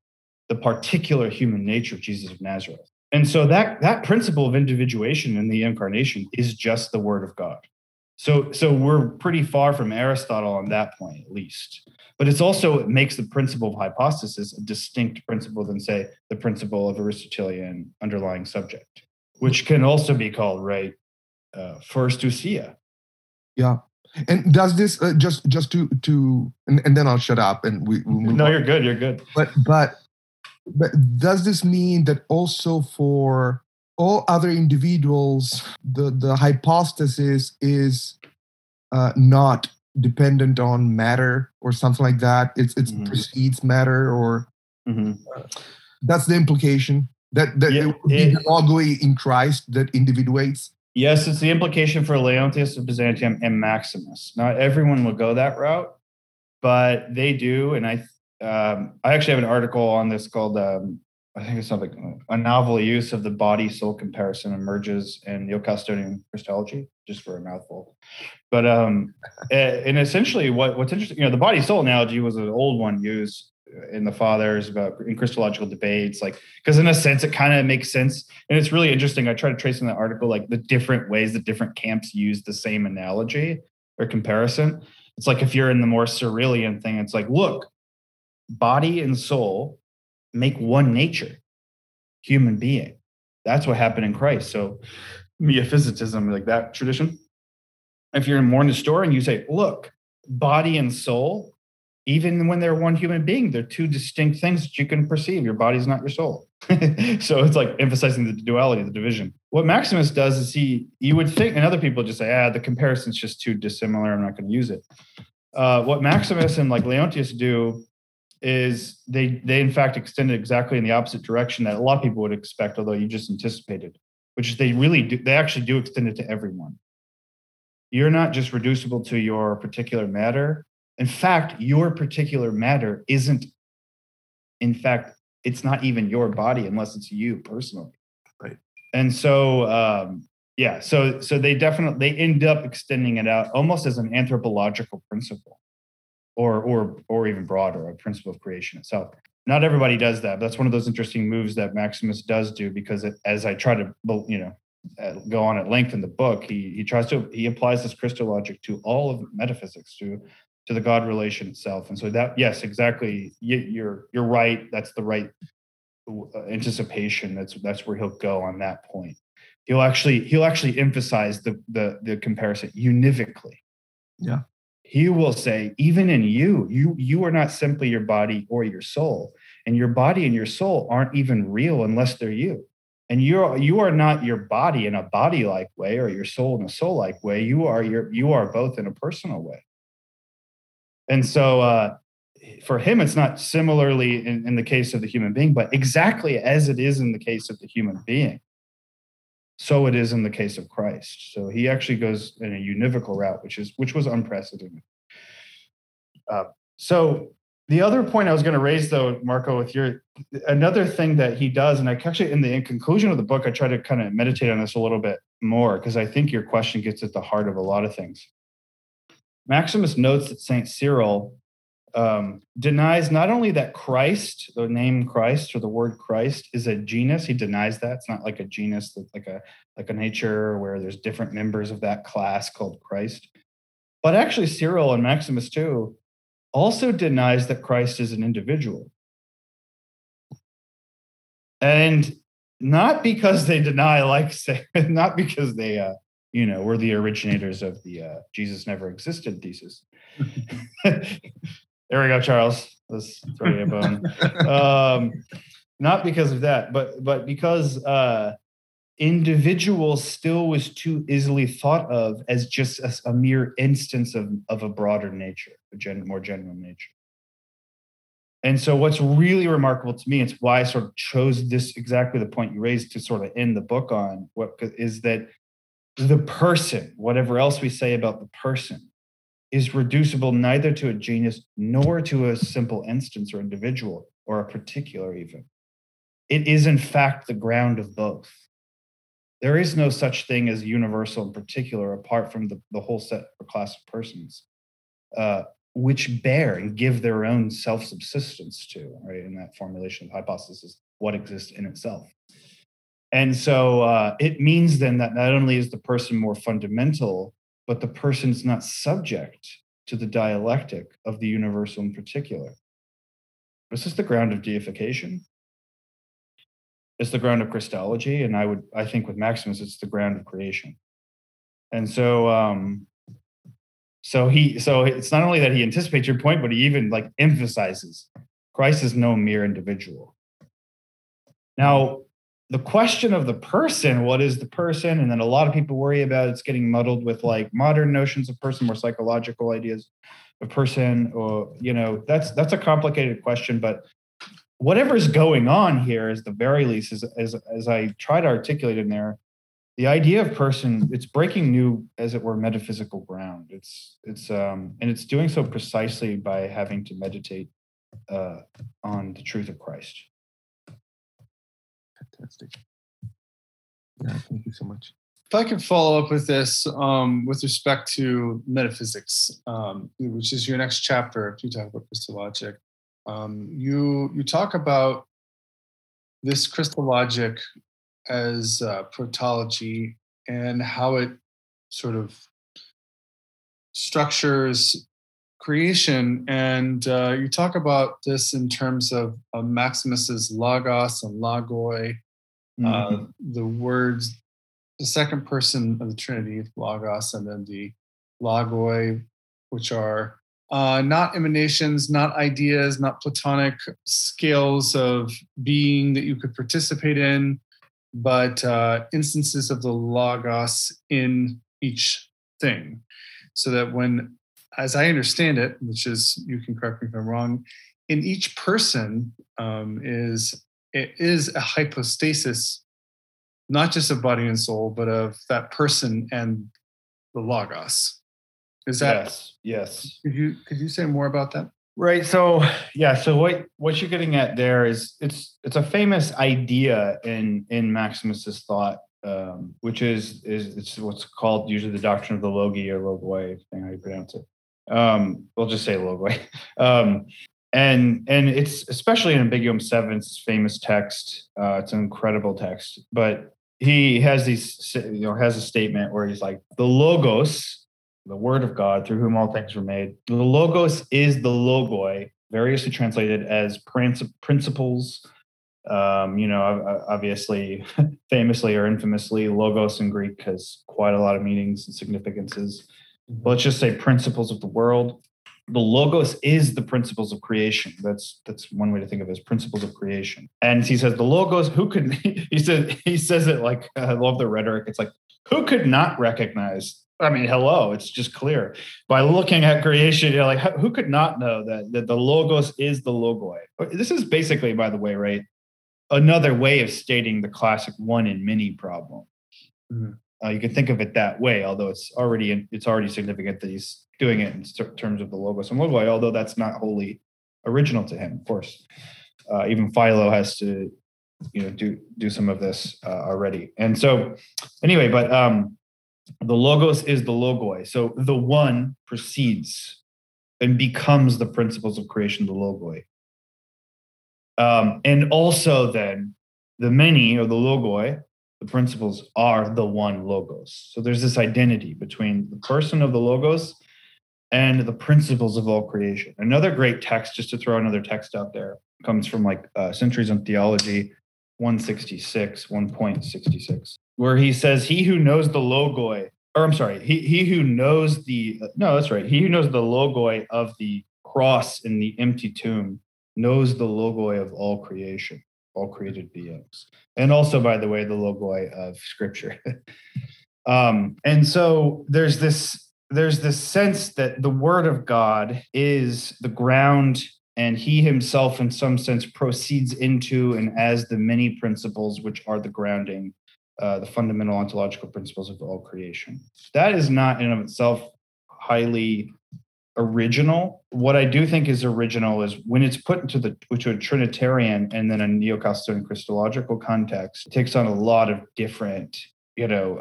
the particular human nature of Jesus of Nazareth. And so that that principle of individuation in the incarnation is just the word of God. So so we're pretty far from Aristotle on that point, at least. But it's also it makes the principle of hypostasis a distinct principle than say the principle of Aristotelian underlying subject, which can also be called right uh, first ousia. Yeah, and does this uh, just just to to and, and, then I'll shut up and we. We'll no, on. you're good. You're good. But but but does this mean that also for all other individuals, the the hypostasis is uh, not dependent on matter or something like that? It's it mm-hmm. precedes matter or mm-hmm. uh, that's the implication that that yeah, it would be it, in Christ that individuates. Yes, it's the implication for Leontius of Byzantium and Maximus. Not everyone will go that route, but they do. And I, um, I actually have an article on this called, um, I think it's something, a novel use of the body soul comparison emerges in Neo-Chalcedonian Christology, just for a mouthful. But, um, and essentially, what, what's interesting, you know, the body soul analogy was an old one used in the fathers about in Christological debates, like because in a sense it kind of makes sense, and it's really interesting. I try to trace in the article like the different ways that different camps use the same analogy or comparison. It's like if you're in the more Cyrilian thing, it's like, look, body and soul make one nature, human being. That's what happened in Christ. So, miaphysitism, like that tradition. If you're in more Nestorian, you say, look, body and soul even when they're one human being, they're two distinct things that you can perceive. Your body's not your soul. [LAUGHS] so it's like emphasizing the duality, the division. What Maximus does is he, you would think, and other people just say, ah, the comparison's just too dissimilar. I'm not going to use it. Uh, what Maximus and like Leontius do is they they in fact extend it exactly in the opposite direction that a lot of people would expect, although you just anticipated, which is they really do they actually do extend it to everyone. You're not just reducible to your particular matter in fact, your particular matter isn't, in fact, it's not even your body unless it's you personally. Right. And so, um, yeah, so so they definitely they end up extending it out almost as an anthropological principle, or or or even broader, a principle of creation itself. Not everybody does that. That's one of those interesting moves that Maximus does do because it, as I try to you know uh, go on at length in the book, he he tries to he applies this Christologic to all of metaphysics, to to the God relation itself. And so that, yes, exactly. You're you're right. That's the right uh, anticipation. That's that's where he'll go on that point. He'll actually he'll actually emphasize the the the comparison univocally. Yeah. He will say, even in you, you you are not simply your body or your soul, and your body and your soul aren't even real unless they're you. And you're you are not your body in a body-like way or your soul in a soul-like way. You are your you are both in a personal way. And so uh, for him, it's not similarly in, in the case of the human being, but exactly as it is in the case of the human being. So it is in the case of Christ. So he actually goes in a univocal route, which is which was unprecedented. Uh, so the other point I was going to raise, though, Marco, with your another thing that he does, and I actually in the in conclusion of the book, I try to kind of meditate on this a little bit more because I think your question gets at the heart of a lot of things. Maximus notes that Saint Cyril um, denies not only that Christ, the name Christ or the word Christ, is a genus. He denies that it's not like a genus, like a like a nature where there's different members of that class called Christ. But actually, Cyril and Maximus too also denies that Christ is an individual. And not because they deny, like say, [LAUGHS] not because they, uh, you know, we're the originators of the uh, Jesus never existed thesis. [LAUGHS] there we go, Charles. Let's throw you a bone. um, not because of that, but but because uh, individual still was too easily thought of as just a, a mere instance of, of a broader nature, a gen, more general nature. And so, what's really remarkable to me, it's why I sort of chose this exactly the point you raised to sort of end the book on, what is that the person, whatever else we say about the person, is reducible neither to a genus nor to a simple instance or individual or a particular even. It is, in fact, the ground of both there is no such thing as universal in particular apart from the, the whole set or class of persons uh, which bear and give their own self-subsistence to right in that formulation of hypostasis what exists in itself and so uh, it means then that not only is the person more fundamental but the person's not subject to the dialectic of the universal in particular this is the ground of deification it's the ground of Christology, and I would I think with Maximus it's the ground of creation. And so um so he so it's not only that he anticipates your point, but he even like emphasizes Christ is no mere individual. Now, the question of the person, what is the person? And then a lot of people worry about it's getting muddled with like modern notions of person, more psychological ideas of person, or you know, that's that's a complicated question, but whatever's going on here is the very least as, as as i try to articulate in there the idea of person it's breaking new as it were metaphysical ground it's it's um and it's doing so precisely by having to meditate uh on the truth of christ fantastic. Yeah thank you so much. If i can follow up with this um with respect to metaphysics um which is your next chapter if you talk about christologic um, you you talk about this Christologic as uh, protology and how it sort of structures creation, and uh, you talk about this in terms of, of Maximus's logos and logoi, mm-hmm. uh, the words, the second person of the Trinity, logos, and then the logoi, which are uh, not emanations, not ideas, not platonic scales of being that you could participate in, but uh, instances of the logos in each thing. So that when, as I understand it, which is, you can correct me if I'm wrong, in each person um, is it is a hypostasis, not just of body and soul, but of that person and the logos. Is that yes? Yes. Could you could you say more about that? Right. So yeah. So what what you're getting at there is it's it's a famous idea in in Maximus's thought, um, which is is it's what's called usually the doctrine of the logi or logoi, thing how you pronounce it. Um, we'll just say logoi. [LAUGHS] Um, and and it's especially in Ambiguum Seven's famous text. Uh, it's an incredible text, but he has these you know has a statement where he's like the logos the word of God through whom all things were made. The logos is the logoi, variously translated as principles. Um, you know, obviously, [LAUGHS] famously or infamously, logos in Greek has quite a lot of meanings and significances. But let's just say principles of the world. The logos is the principles of creation. That's that's one way to think of it as principles of creation. And he says the logos. Who could [LAUGHS] he says he says it like [LAUGHS] I love the rhetoric. It's like who could not recognize I mean, hello, it's just clear. By looking at creation, you're like, who could not know that, that the logos is the logoi? This is basically, by the way, right? Another way of stating the classic one in many problem. Mm-hmm. Uh, you can think of it that way, although it's already it's already significant that he's doing it in terms of the logos and logoi, although that's not wholly original to him, of course. Uh, even Philo has to, you know, do do some of this uh, already. And so, anyway, but um, the logos is the logoi. So the one precedes and becomes the principles of creation, the logoi. Um, and also then the many or the logoi, the principles are the one logos. So there's this identity between the person of the logos and the principles of all creation. Another great text, just to throw another text out there, comes from like uh, Centuries on Theology 166, 1.66 where he says, He who knows the logoi, or I'm sorry, he, he who knows the, no, that's right. He who knows the logoi of the cross in the empty tomb knows the logoi of all creation, all created beings. And also, by the way, the logoi of scripture. [LAUGHS] um, and so there's this there's this sense that the word of God is the ground and he himself in some sense proceeds into and as the many principles which are the grounding uh, the fundamental ontological principles of all creation. That is not in of itself highly original. What I do think is original is when it's put into the into a Trinitarian and then a Neo-Chalcedonian Christological context, it takes on a lot of different you know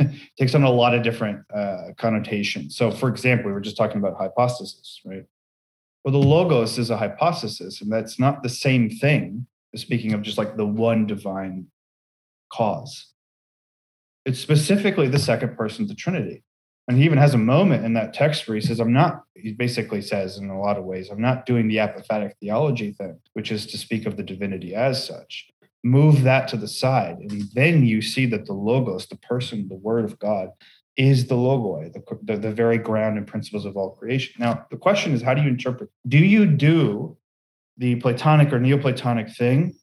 um, [LAUGHS] takes on a lot of different uh, connotations. So, for example, we were just talking about hypostasis, right? Well, the logos is a hypostasis, and that's not the same thing. Speaking of just like the one divine cause. It's specifically the second person of the Trinity. And he even has a moment in that text where he says, I'm not, he basically says in a lot of ways, I'm not doing the apophatic theology thing, which is to speak of the divinity as such. Move that to the side. And then you see that the Logos, the person, the Word of God, is the logoi, the, the, the, very ground and principles of all creation. Now, the question is, how do you interpret? Do you do the Platonic or Neoplatonic thing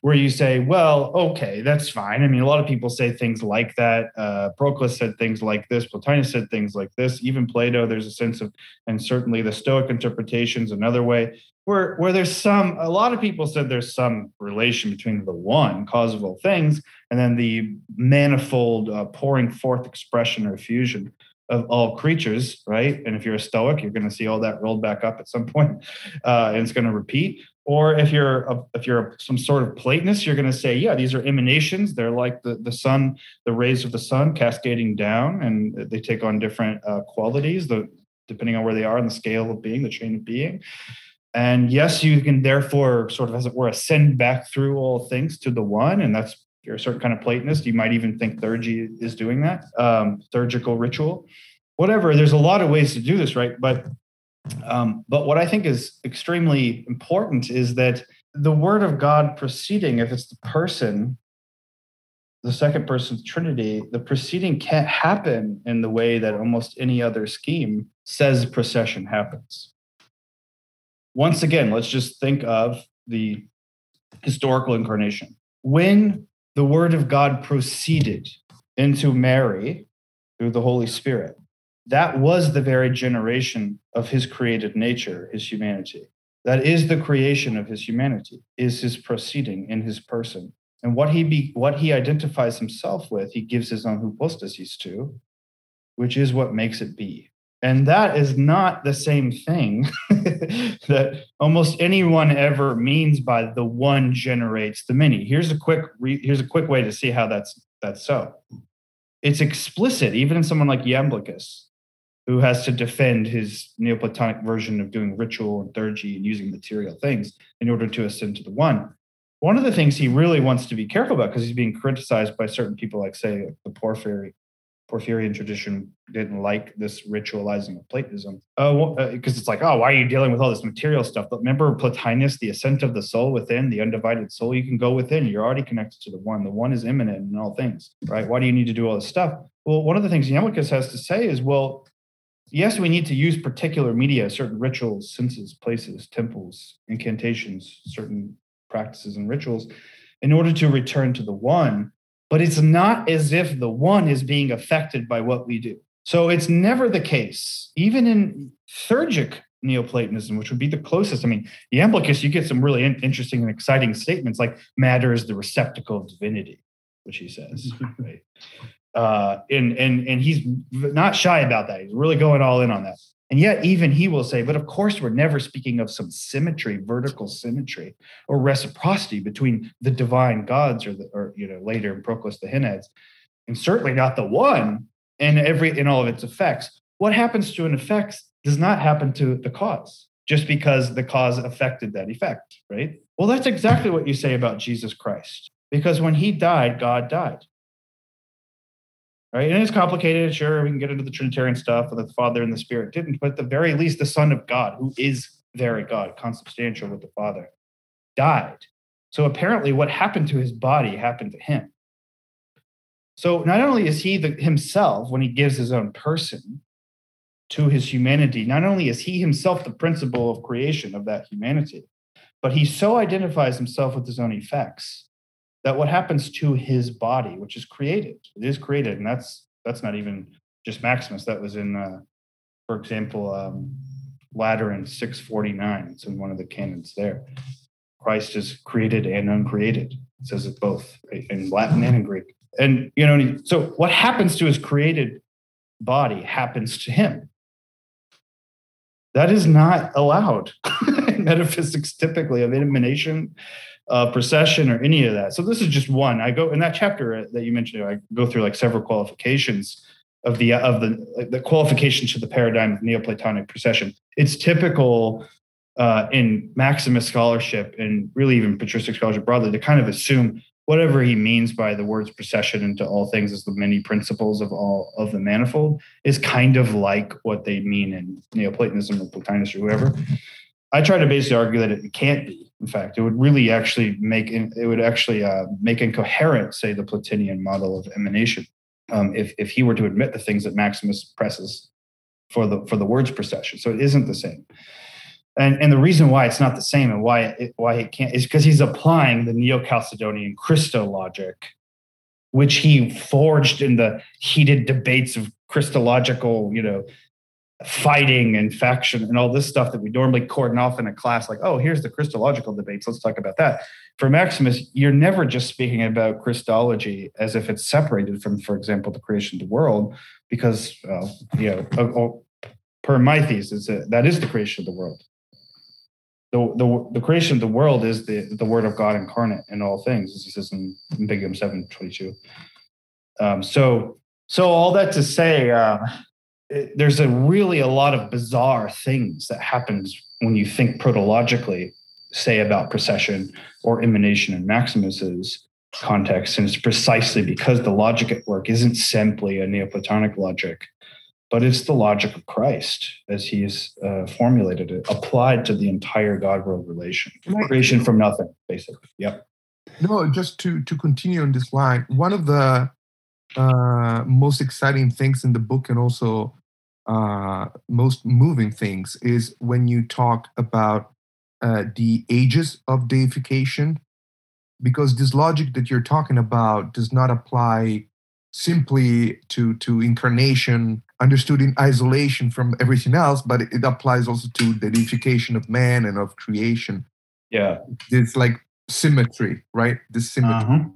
where you say, well, okay, that's fine. I mean, a lot of people say things like that. Uh, Proclus said things like this. Plotinus said things like this. Even Plato, there's a sense of, and certainly the Stoic interpretations another way, where where there's some. A lot of people said there's some relation between the one cause of all things and then the manifold uh, pouring forth expression or fusion of all creatures, right? And if you're a Stoic, you're going to see all that rolled back up at some [LAUGHS] point, uh, and it's going to repeat. Or if you're a, if you're some sort of Platonist, you're going to say, yeah, these are emanations. They're like the the sun, the rays of the sun cascading down, and they take on different uh, qualities, the depending on where they are in the scale of being, the chain of being. And yes, you can therefore sort of, as it were, ascend back through all things to the one, and that's you're a certain kind of Platonist. You might even think theurgy is doing that, um, theurgical ritual, whatever. There's a lot of ways to do this, right? But um, but what I think is extremely important is that the word of God proceeding, if it's the person, the second person of Trinity, the proceeding can't happen in the way that almost any other scheme says procession happens. Once again, let's just think of the historical incarnation. When the word of God proceeded into Mary through the Holy Spirit, that was the very generation of his created nature, his humanity. That is the creation of his humanity, is his proceeding in his person. And what he be, what he identifies himself with, he gives his own hypostasis to, which is what makes it be. And that is not the same thing [LAUGHS] that almost anyone ever means by the one generates the many. Here's a quick re, here's a quick way to see how that's that's so. It's explicit even in someone like Iamblichus who has to defend his Neoplatonic version of doing ritual and theurgy and using material things in order to ascend to the one. One of the things he really wants to be careful about, because he's being criticized by certain people, like say the Porphyry, Porphyrian tradition didn't like this ritualizing of Platonism. Oh, uh, because it's like, oh, why are you dealing with all this material stuff? But remember Plotinus, the ascent of the soul within, the undivided soul. You can go within. You're already connected to the one. The one is immanent in all things, right? Why do you need to do all this stuff? Well, one of the things Iamblichus has to say is, well, yes, we need to use particular media, certain rituals, senses, places, temples, incantations, certain practices and rituals in order to return to the one. but it's not as if the one is being affected by what we do. So it's never the case, even in theurgic Neoplatonism, which would be the closest. I mean, Iamblichus, you get some really in- interesting and exciting statements like matter is the receptacle of divinity, which he says. [LAUGHS] right? Uh, and and and he's not shy about that. He's really going all in on that. And yet, even he will say, but of course, we're never speaking of some symmetry, vertical symmetry, or reciprocity between the divine gods, or the, or you know, later in Proclus the henads, and certainly not the one and every in all of its effects. What happens to an effect does not happen to the cause just because the cause affected that effect, right? Well, that's exactly what you say about Jesus Christ. Because when he died, God died. Right? And it's complicated, sure. We can get into the Trinitarian stuff of the Father and the Spirit didn't, but at the very least, the Son of God, who is very God, consubstantial with the Father, died. So apparently, what happened to his body happened to him. So not only is he the, himself when he gives his own person, to his humanity. Not only is he himself the principle of creation of that humanity, but he so identifies himself with his own effects that what happens to his body, which is created, it is created, and that's that's not even just Maximus. That was in, uh, for example, um, Lateran 649. It's in one of the canons there. Christ is created and uncreated. It says it both in Latin and in Greek. And you know, so what happens to his created body happens to him. That is not allowed [LAUGHS] metaphysics typically of emanation, uh, procession, or any of that. So this is just one. I go in that chapter that you mentioned. I go through like several qualifications of the of the the qualifications to the paradigm of Neoplatonic procession. It's typical uh, in Maximus scholarship and really even patristic scholarship broadly to kind of assume whatever he means by the words procession into all things as the many principles of all of the manifold is kind of like what they mean in Neoplatonism or Plotinus or whoever. I try to basically argue that it can't be. In fact, it would really actually make it would actually uh, make incoherent, say, the Plotinian model of emanation, um, if if he were to admit the things that Maximus presses for the for the words procession. So it isn't the same. And, and the reason why it's not the same and why it, why it can't is because he's applying the Neo-Chalcedonian Christologic, which he forged in the heated debates of Christological, you know, fighting and faction and all this stuff that we normally cordon off in a class. Like, oh, here's the Christological debates. Let's talk about that. For Maximus, you're never just speaking about Christology as if it's separated from, for example, the creation of the world, because uh, you know, per my thesis, that is the creation of the world the, the, the creation of the world is the, the word of God incarnate in all things, as he says in, in Big 722. Um, so, so all that to say, uh, it, there's a really a lot of bizarre things that happens when you think protologically, say about procession or emanation in Maximus's context. And it's precisely because the logic at work isn't simply a Neoplatonic logic, but it's the logic of Christ as he's uh, formulated it, applied to the entire God world relation, creation from nothing, basically. Yep. No, just to to continue on this line, one of the uh, most exciting things in the book, and also uh, most moving things, is when you talk about uh, the ages of deification, because this logic that you're talking about does not apply simply to to incarnation understood in isolation from everything else, but it applies also to the deification of man and of creation. Yeah. It's like symmetry, right? This symmetry. Uh-huh.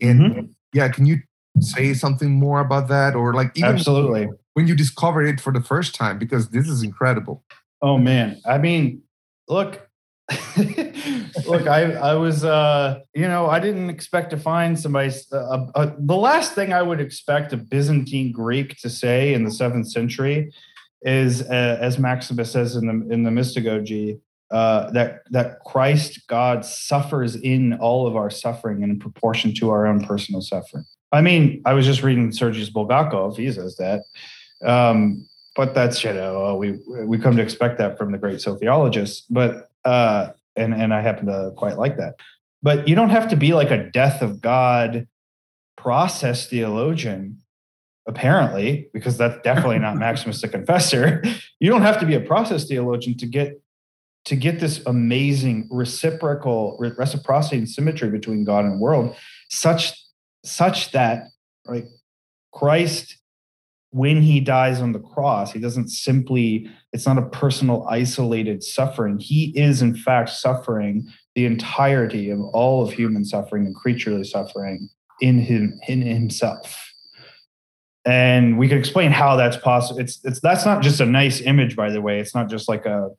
And mm-hmm. yeah, can you say something more about that? Or like even absolutely when you discover it for the first time, because this is incredible. Oh man. I mean, look, [LAUGHS] Look, I I was uh you know I didn't expect to find somebody. Uh, uh, the last thing I would expect a Byzantine Greek to say in the seventh century is, uh, as Maximus says in the in the Mystagogy, uh, that that Christ God suffers in all of our suffering in proportion to our own personal suffering. I mean, I was just reading Sergius Bulgakov. He says that. Um, but that's you know we we come to expect that from the great sophiologists. But uh, and and I happen to quite like that. But you don't have to be like a death of God process theologian, apparently, because that's definitely not [LAUGHS] Maximus the Confessor. You don't have to be a process theologian to get to get this amazing reciprocal reciprocity and symmetry between God and world, such such that right Christ when he dies on the cross, he doesn't simply, it's not a personal, isolated suffering. He is, in fact, suffering the entirety of all of human suffering and creaturely suffering in him in himself. And we could explain how that's possible. It's it's that's not just a nice image, by the way. It's not just like a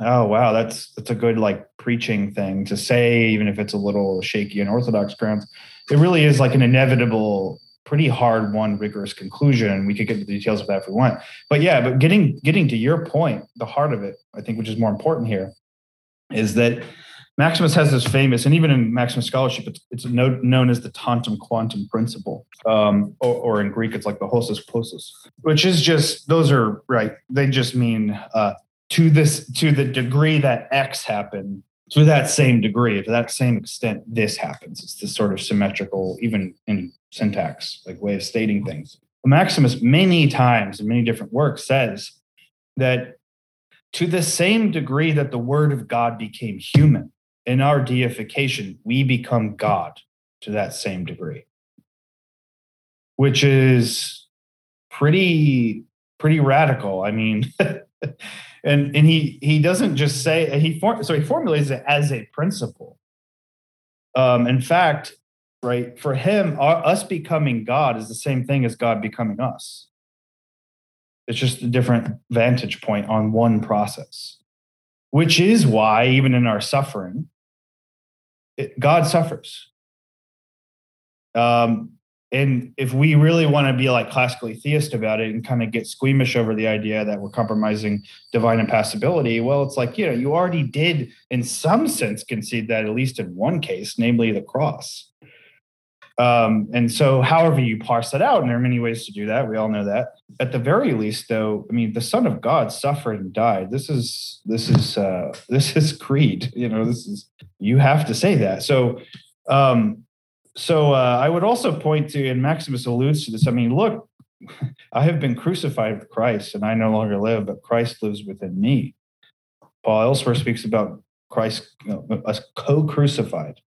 oh wow, that's that's a good like preaching thing to say, even if it's a little shaky and orthodox grounds. It really is like an inevitable pretty hard won rigorous conclusion. We could get the details of that if we want. But yeah but getting getting to your point the heart of it i think which is more important here is that maximus has this famous and even in maximus scholarship it's, it's known as the tantum quantum principle. Um, or, or, in greek it's like the hossis posis which is just those are right they just mean uh, to this to the degree that x happened to that same degree, to that same extent, this happens. It's this sort of symmetrical, even in syntax, like way of stating things. Maximus, many times in many different works, says that to the same degree that the word of God became human, in our deification, we become God to that same degree, which is pretty, pretty radical. I mean, [LAUGHS] and and he he doesn't just say he for, so he formulates it as a principle um in fact right? For him our, us becoming god is the same thing as god becoming us. It's just a different vantage point on one process which is why even in our suffering it, god suffers. Um and if we really want to be like classically theist about it and kind of get squeamish over the idea that we're compromising divine impassibility, well, it's like, you know, you already did in some sense concede that, at least in one case, namely the cross. Um, and so, however you parse that out, and there are many ways to do that, we all know that. At the very least, though, I mean, the Son of God suffered and died. This is this is uh, [LAUGHS] this is creed. You know, this is you have to say that. So, um, so uh, I would also point to, and Maximus alludes to this. I mean, look, [LAUGHS] I have been crucified with Christ, and I no longer live, but Christ lives within me. Paul elsewhere speaks about Christ, you know, us co-crucified,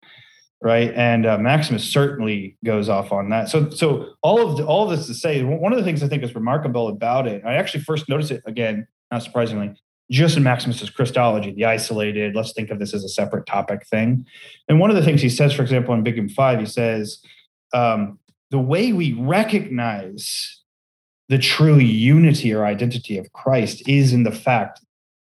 right? And uh, Maximus certainly goes off on that. So, so all of the, all of this to say, one of the things I think is remarkable about it, I actually first noticed it again, not surprisingly, just in Maximus's Christology, the isolated, let's think of this as a separate topic thing. And one of the things he says, for example, in Big 5, he says, um, the way we recognize the true unity or identity of Christ is in the fact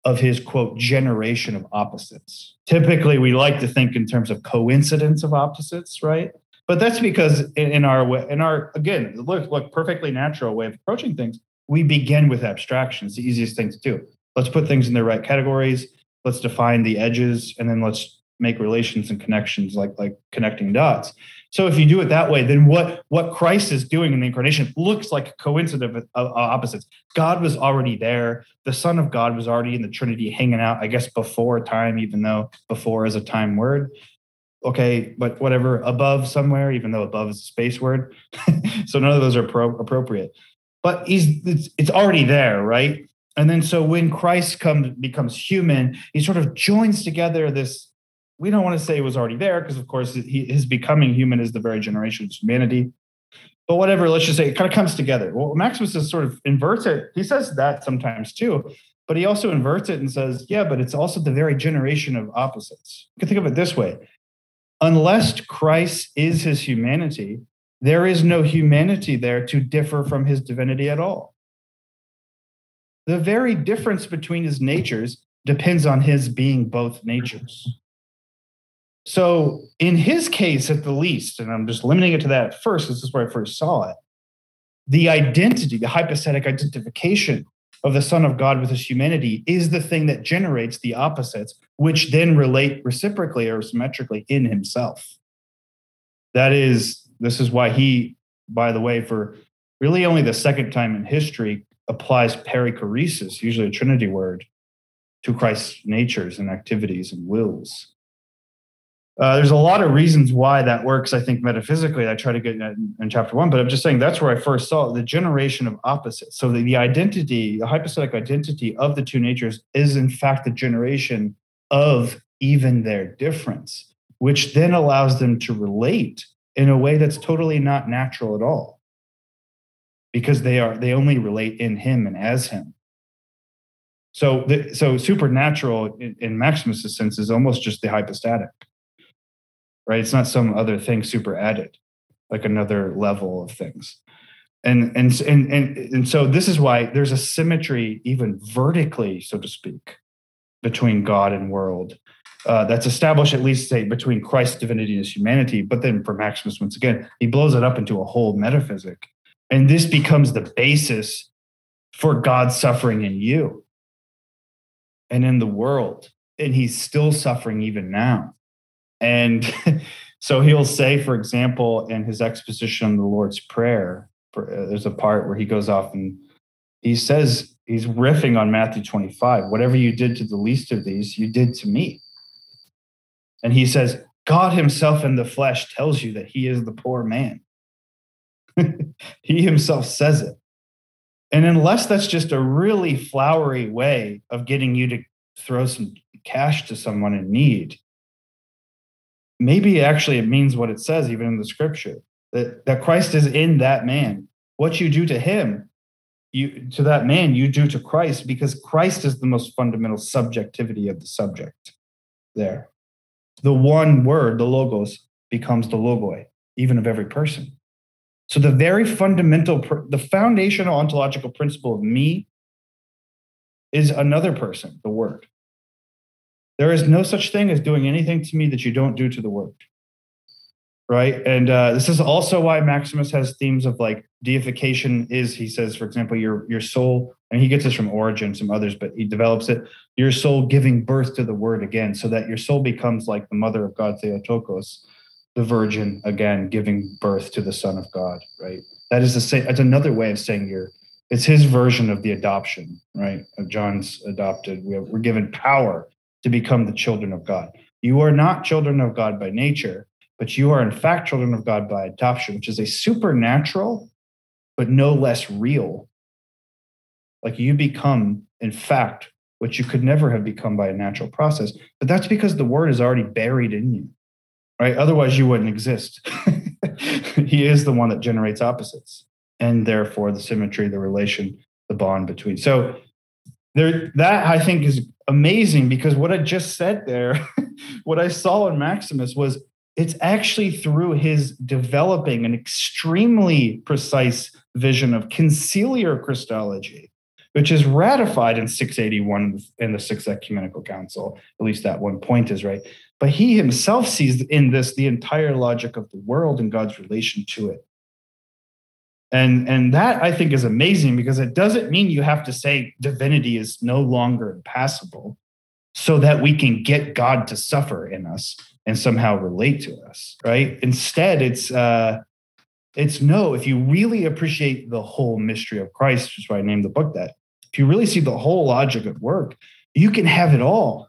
of his quote generation of opposites. Typically, we like to think in terms of coincidence of opposites, right? But that's because in, our way, in our again, look, look, perfectly natural way of approaching things, we begin with abstractions, the easiest thing to do let's put things in their right categories let's define the edges and then let's make relations and connections like like connecting dots so if you do it that way then what what christ is doing in the incarnation looks like coincident of, of opposites. God was already there. The son of god was already in the trinity hanging out i guess before time even though before is a time word. Okay but whatever above somewhere even though above is a space word. [LAUGHS] So none of those are pro- appropriate. But he's it's, it's already there right? And then so when Christ comes becomes human, he sort of joins together this. We don't want to say it was already there because, of course, he, his becoming human is the very generation of humanity. But whatever, let's just say it kind of comes together. Well, Maximus is sort of inverts it. He says that sometimes too, but he also inverts it and says, yeah, but it's also the very generation of opposites. You can think of it this way unless Christ is his humanity, there is no humanity there to differ from his divinity at all the very difference between his natures depends on his being both natures. So, in his case, at the least, and I'm just limiting it to that first, this is where I first saw it, the identity, the hypostatic identification of the Son of God with his humanity is the thing that generates the opposites, which then relate reciprocally or symmetrically in himself. That is, this is why he, by the way, for really only the second time in history, applies perichoresis, usually a Trinity word, to Christ's natures and activities and wills. Uh, there's a lot of reasons why that works, I think, metaphysically. I try to get in, in, chapter one, but I'm just saying that's where I first saw the generation of opposites. So the, the identity, the hypostatic identity of the two natures is, in fact, the generation of even their difference, which then allows them to relate in a way that's totally not natural at all because they are they only relate in him and as him so the, so supernatural in, in maximus's sense is almost just the hypostatic right? It's not some other thing super added like another level of things. And and and and, and so this is why there's a symmetry even vertically so to speak between god and world uh, that's established at least say between christ's divinity and his humanity but then for maximus once again he blows it up into a whole metaphysic. And this becomes the basis for god's suffering in you and in the world. And he's still suffering even now and [LAUGHS] so he'll say for example in his exposition on the lord's prayer uh, there's a part where he goes off and he says he's riffing on Matthew 25 whatever you did to the least of these you did to me. And he says God himself in the flesh tells you that he is the poor man. [LAUGHS] He himself says it. And unless that's just a really flowery way of getting you to throw some cash to someone in need maybe actually it means what it says even in the scripture that, that Christ is in that man. What you do to him, you to that man, you do to Christ because Christ is the most fundamental subjectivity of the subject there. The one word, the logos, becomes the logoi, even of every person. So the very fundamental, the foundational ontological principle of me is another person, the word. There is no such thing as doing anything to me that you don't do to the word right? And uh, this is also why maximus has themes of like deification is he says for example your your soul and he gets this from Origen, some others but he develops it your soul giving birth to the word again so that your soul becomes like the mother of god theotokos the virgin again giving birth to the son of god right? That is the same that's another way of saying you're it's his version of the adoption right? Of john's adopted we we're given power to become the children of god you are not children of god by nature but you are in fact children of God by adoption, which is a supernatural, but no less real. Like you become, in fact, what you could never have become by a natural process. But that's because the word is already buried in you, right? Otherwise, you wouldn't exist. [LAUGHS] he is the one that generates opposites, and therefore the symmetry, the relation, the bond between. So there, that I think is amazing because what I just said there, [LAUGHS] what I saw in Maximus was it's actually through his developing an extremely precise vision of conciliar Christology, which is ratified in 681 in the Sixth Ecumenical Council. At least that one point is right. But he himself sees in this the entire logic of the world and God's relation to it. And, and that I think is amazing because it doesn't mean you have to say divinity is no longer impassible so that we can get God to suffer in us and somehow relate to us, right? Instead, it's uh, it's no. If you really appreciate the whole mystery of Christ, which is why I named the book that. If you really see the whole logic at work, you can have it all.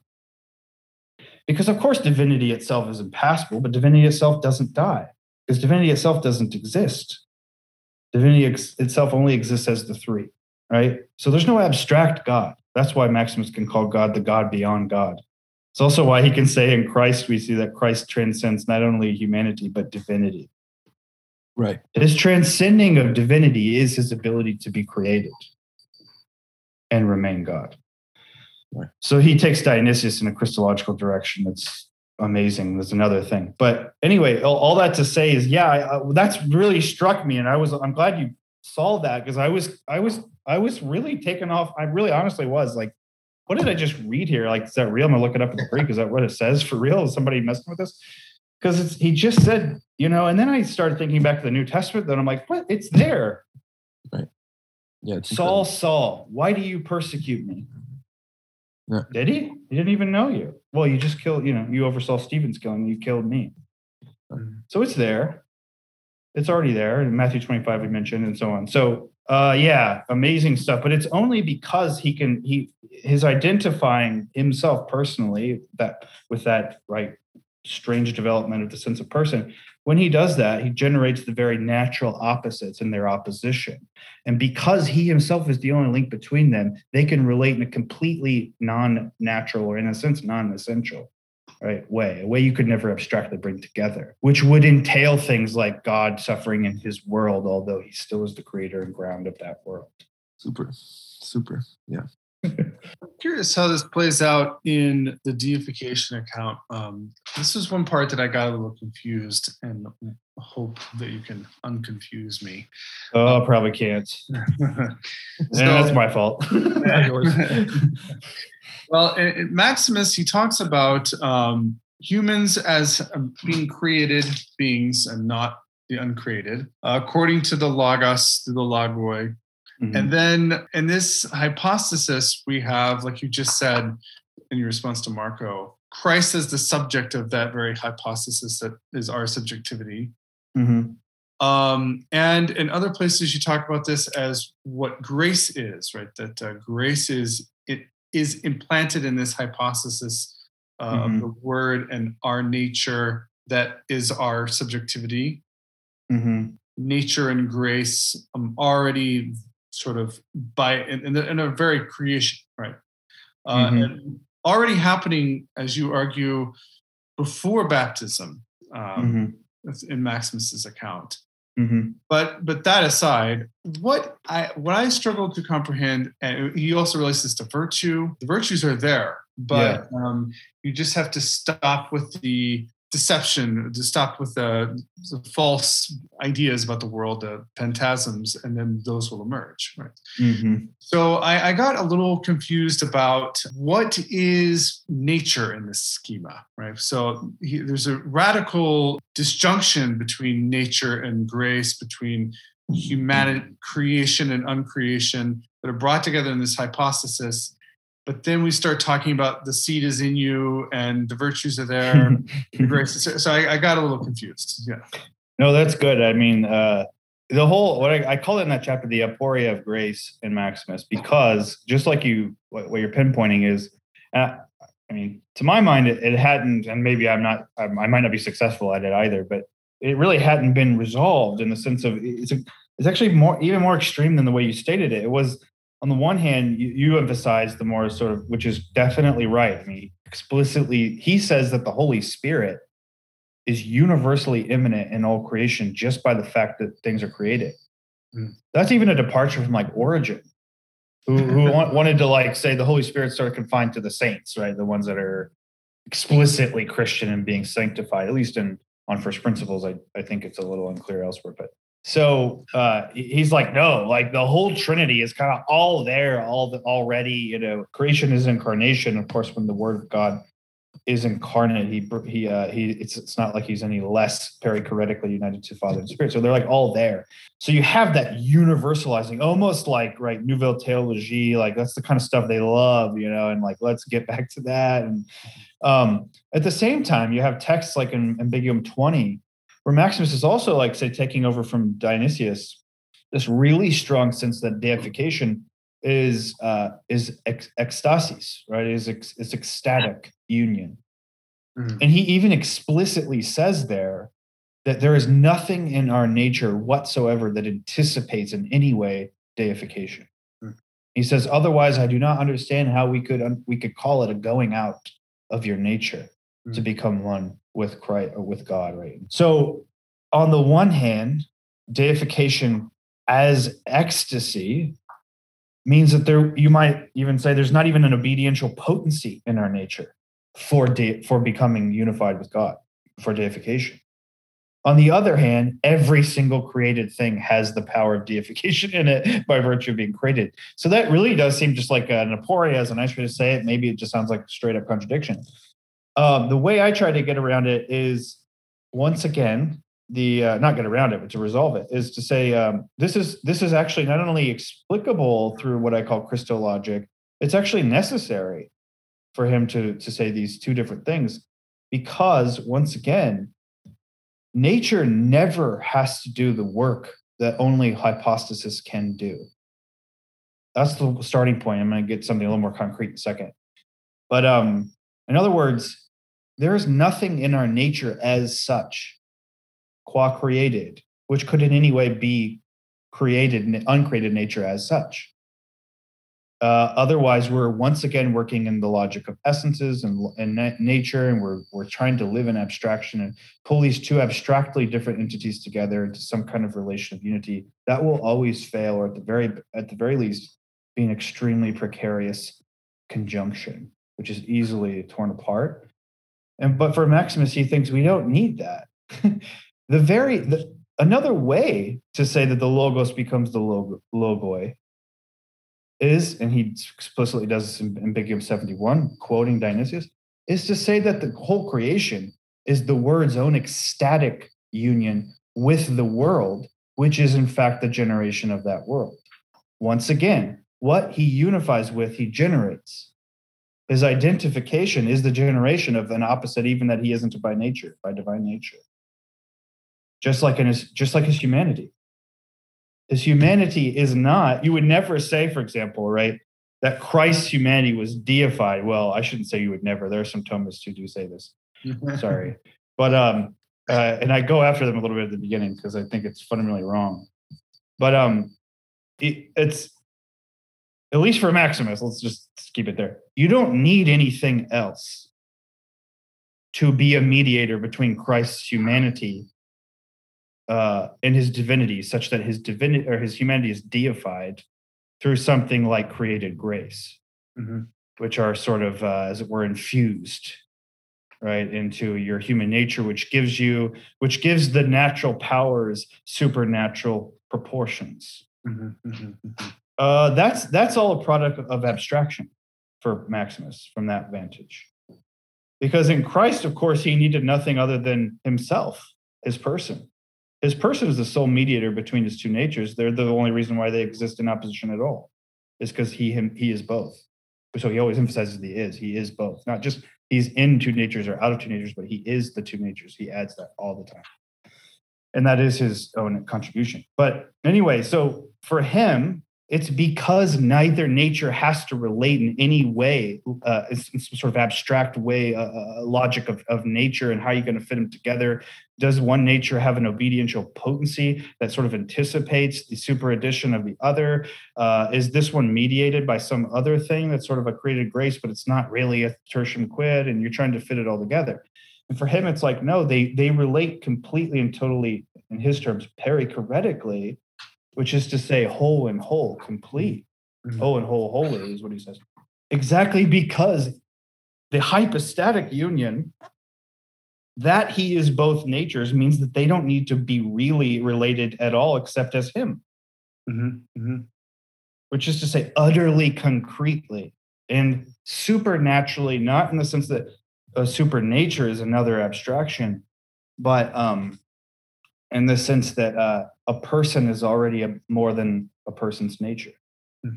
Because of course, divinity itself is impassible, but divinity itself doesn't die because divinity itself doesn't exist. Divinity ex- itself only exists as the three, right? So there's no abstract God. That's why Maximus can call God the God beyond God. It's also why he can say in Christ, we see that Christ transcends not only humanity, but divinity. Right. His transcending of divinity is his ability to be created and remain God. Right. So he takes Dionysius in a Christological direction that's amazing. That's another thing. But anyway, all, all that to say is, yeah, I, I, that's really struck me, and I was I'm glad you saw that because I was I was I was really taken off. I really honestly was like what did I just read here? Like, is that real? I'm gonna look it up in the Greek. Is that what it says for real? Is somebody messing with this? Because it's he just said, you know, and then I started thinking back to the New Testament. Then I'm like, what? It's there. Right. Yeah. Saul, incredible. Saul, why do you persecute me? Yeah. Did he? He didn't even know you. Well, you just killed, you know, you oversaw Stephen's killing, you killed me. Mm-hmm. So it's there. It's already there. In Matthew 25, we mentioned, and so on. So uh, yeah, amazing stuff. But it's only because he can he his identifying himself personally that with that right strange development of the sense of person. When he does that, he generates the very natural opposites in their opposition. And because he himself is the only link between them, they can relate in a completely non-natural or in a sense non-essential right way, a way you could never abstractly bring together, which would entail things like God suffering in his world, although he still is the creator and ground of that world. Super, super. Yeah. I'm curious how this plays out in the deification account. Um, this is one part that I got a little confused and hope that you can unconfuse me. Oh, I probably can't. [LAUGHS] so, that's my fault. [LAUGHS] well, Maximus, he talks about um, humans as being created beings and not the uncreated, uh, according to the Logos, to the Logoi, Mm-hmm. And then in this hypostasis, we have, like you just said in your response to Marco, Christ as the subject of that very hypostasis that is our subjectivity. Mm-hmm. Um, and in other places, you talk about this as what grace is, right? That uh, grace is it is implanted in this hypostasis uh, mm-hmm. of the word and our nature that is our subjectivity. Mm-hmm. Nature and grace um, already sort of by in, in, in a very creation, right? Uh, mm-hmm. and already happening, as you argue, before baptism um, mm-hmm. in Maximus's account. Mm-hmm. But but that aside, what I what I struggle to comprehend, and he also relates this to virtue. The virtues are there, but yeah. um, you just have to stop with the deception to stop with the, the, false ideas about the world the phantasms and then those will emerge right mm-hmm. so I, I, got a little confused about what is nature in this schema right so he, there's a radical disjunction between nature and grace between humanity creation and uncreation that are brought together in this hypostasis but then we start talking about the seed is in you and the virtues are there [LAUGHS] so I, I, got a little confused. Yeah. No that's good. I mean uh, the whole what I, I, call it in that chapter the aporia of grace in maximus because just like you what, what you're pinpointing is uh, i mean to my mind it, it hadn't and maybe i'm not I, I might not be successful at it either but it really hadn't been resolved in the sense of it's a, it's actually more even more extreme than the way you stated it. It was on the one hand, you, you emphasize the more sort of, which is definitely right. I mean, explicitly, he says that the Holy Spirit is universally immanent in all creation just by the fact that things are created. Mm. That's even a departure from like Origen, who, who [LAUGHS] wanted to like say the Holy Spirit sort of confined to the saints, right? The ones that are explicitly Christian and being sanctified, at least in on first principles. I, I think it's a little unclear elsewhere, but so uh, he's like, no, like the whole Trinity is kind of all there, all the, already. You know, creation is incarnation. Of course, when the Word of God is incarnate, he he uh, he. It's it's not like he's any less perichoretically united to Father and Spirit. So they're like all there. So you have that universalizing, almost like right Nouvelle Theologie, like that's the kind of stuff they love, you know. And like let's get back to that. And um, at the same time, you have texts like in Ambiguum twenty where Maximus is also like say taking over from Dionysius, this really strong sense that deification is uh, is ec- ecstasis, right? Is ex- is ecstatic union, mm. and he even explicitly says there that there is nothing in our nature whatsoever that anticipates in any way deification. Mm. He says, otherwise, I do not understand how we could un- we could call it a going out of your nature mm. to become one with Christ or with God, right? So on the one hand, deification as ecstasy means that there you might even say there's not even an obediential potency in our nature for de- for becoming unified with God for deification. On the other hand, every single created thing has the power of deification in it [LAUGHS] by virtue of being created. So that really does seem just like an aporia as a nice way to say it. Maybe it just sounds like a straight up contradiction. Um, the way I try to get around it is once again, the uh, not get around it, but to resolve it is to say um, this is this is actually not only explicable through what I call Christologic, it's actually necessary for him to to say these two different things because once again, nature never has to do the work that only hypostasis can do. That's the starting point. I'm going to get something a little more concrete in a second. But um, in other words, there is nothing in our nature as such, qua created, which could in any way be created uncreated nature as such. Uh, otherwise, we're once again working in the logic of essences and, and na- nature, and we're we're trying to live in abstraction and pull these two abstractly different entities together into some kind of relation of unity. That will always fail, or at the very at the very least, be an extremely precarious conjunction, which is easily torn apart. And but for Maximus, he thinks we don't need that. [LAUGHS] the very the, another way to say that the logos becomes the log, logoi is, and he explicitly does this in Ambiguum 71, quoting Dionysius, is to say that the whole creation is the word's own ecstatic union with the world, which is in fact the generation of that world. Once again, what he unifies with, he generates. His identification is the generation of an opposite, even that he isn't by nature, by divine nature. Just like in his, just like his humanity. His humanity is not, you would never say, for example, right, that Christ's humanity was deified. Well, I shouldn't say you would never. There are some Thomists who do say this. [LAUGHS] Sorry. But um, uh, and I go after them a little bit at the beginning because I think it's fundamentally wrong. But um, it, it's at least for Maximus. Let's just keep it there. You don't need anything else to be a mediator between Christ's humanity uh, in his divinity, such that his divinity or his humanity is deified through something like created grace, mm-hmm. which are sort of, uh, as it were, infused right into your human nature, which gives you, which gives the natural powers supernatural proportions. Mm-hmm. Mm-hmm. Uh, that's that's all a product of abstraction for Maximus from that vantage. Because in Christ, of course, he needed nothing other than himself, his person his person is the sole mediator between his two natures. They're the only reason why they exist in opposition at all, is because he him he is both. So he always emphasizes the is. He is both, not just he's in two natures or out of two natures, but he is the two natures. He adds that all the time, and that is his own contribution. But anyway, so for him, it's because neither nature has to relate in any way, uh, in some sort of abstract way, uh, logic of, of nature and how you're going to fit them together. Does one nature have an obediential potency that sort of anticipates the superaddition of the other? Uh, is this one mediated by some other thing that's sort of a created grace, but it's not really a tertium quid, and you're trying to fit it all together? And for him, it's like no, they they relate completely and totally, in his terms, perichoretically which is to say whole and whole, complete. Mm-hmm. Whole and whole, holy is what he says. Exactly because the hypostatic union that he is both natures means that they don't need to be really related at all except as him. Mm-hmm. Mm-hmm. Which is to say, utterly concretely and supernaturally, not in the sense that a super nature is another abstraction, but um, in the sense that uh, a person is already a, more than a person's nature. Hmm.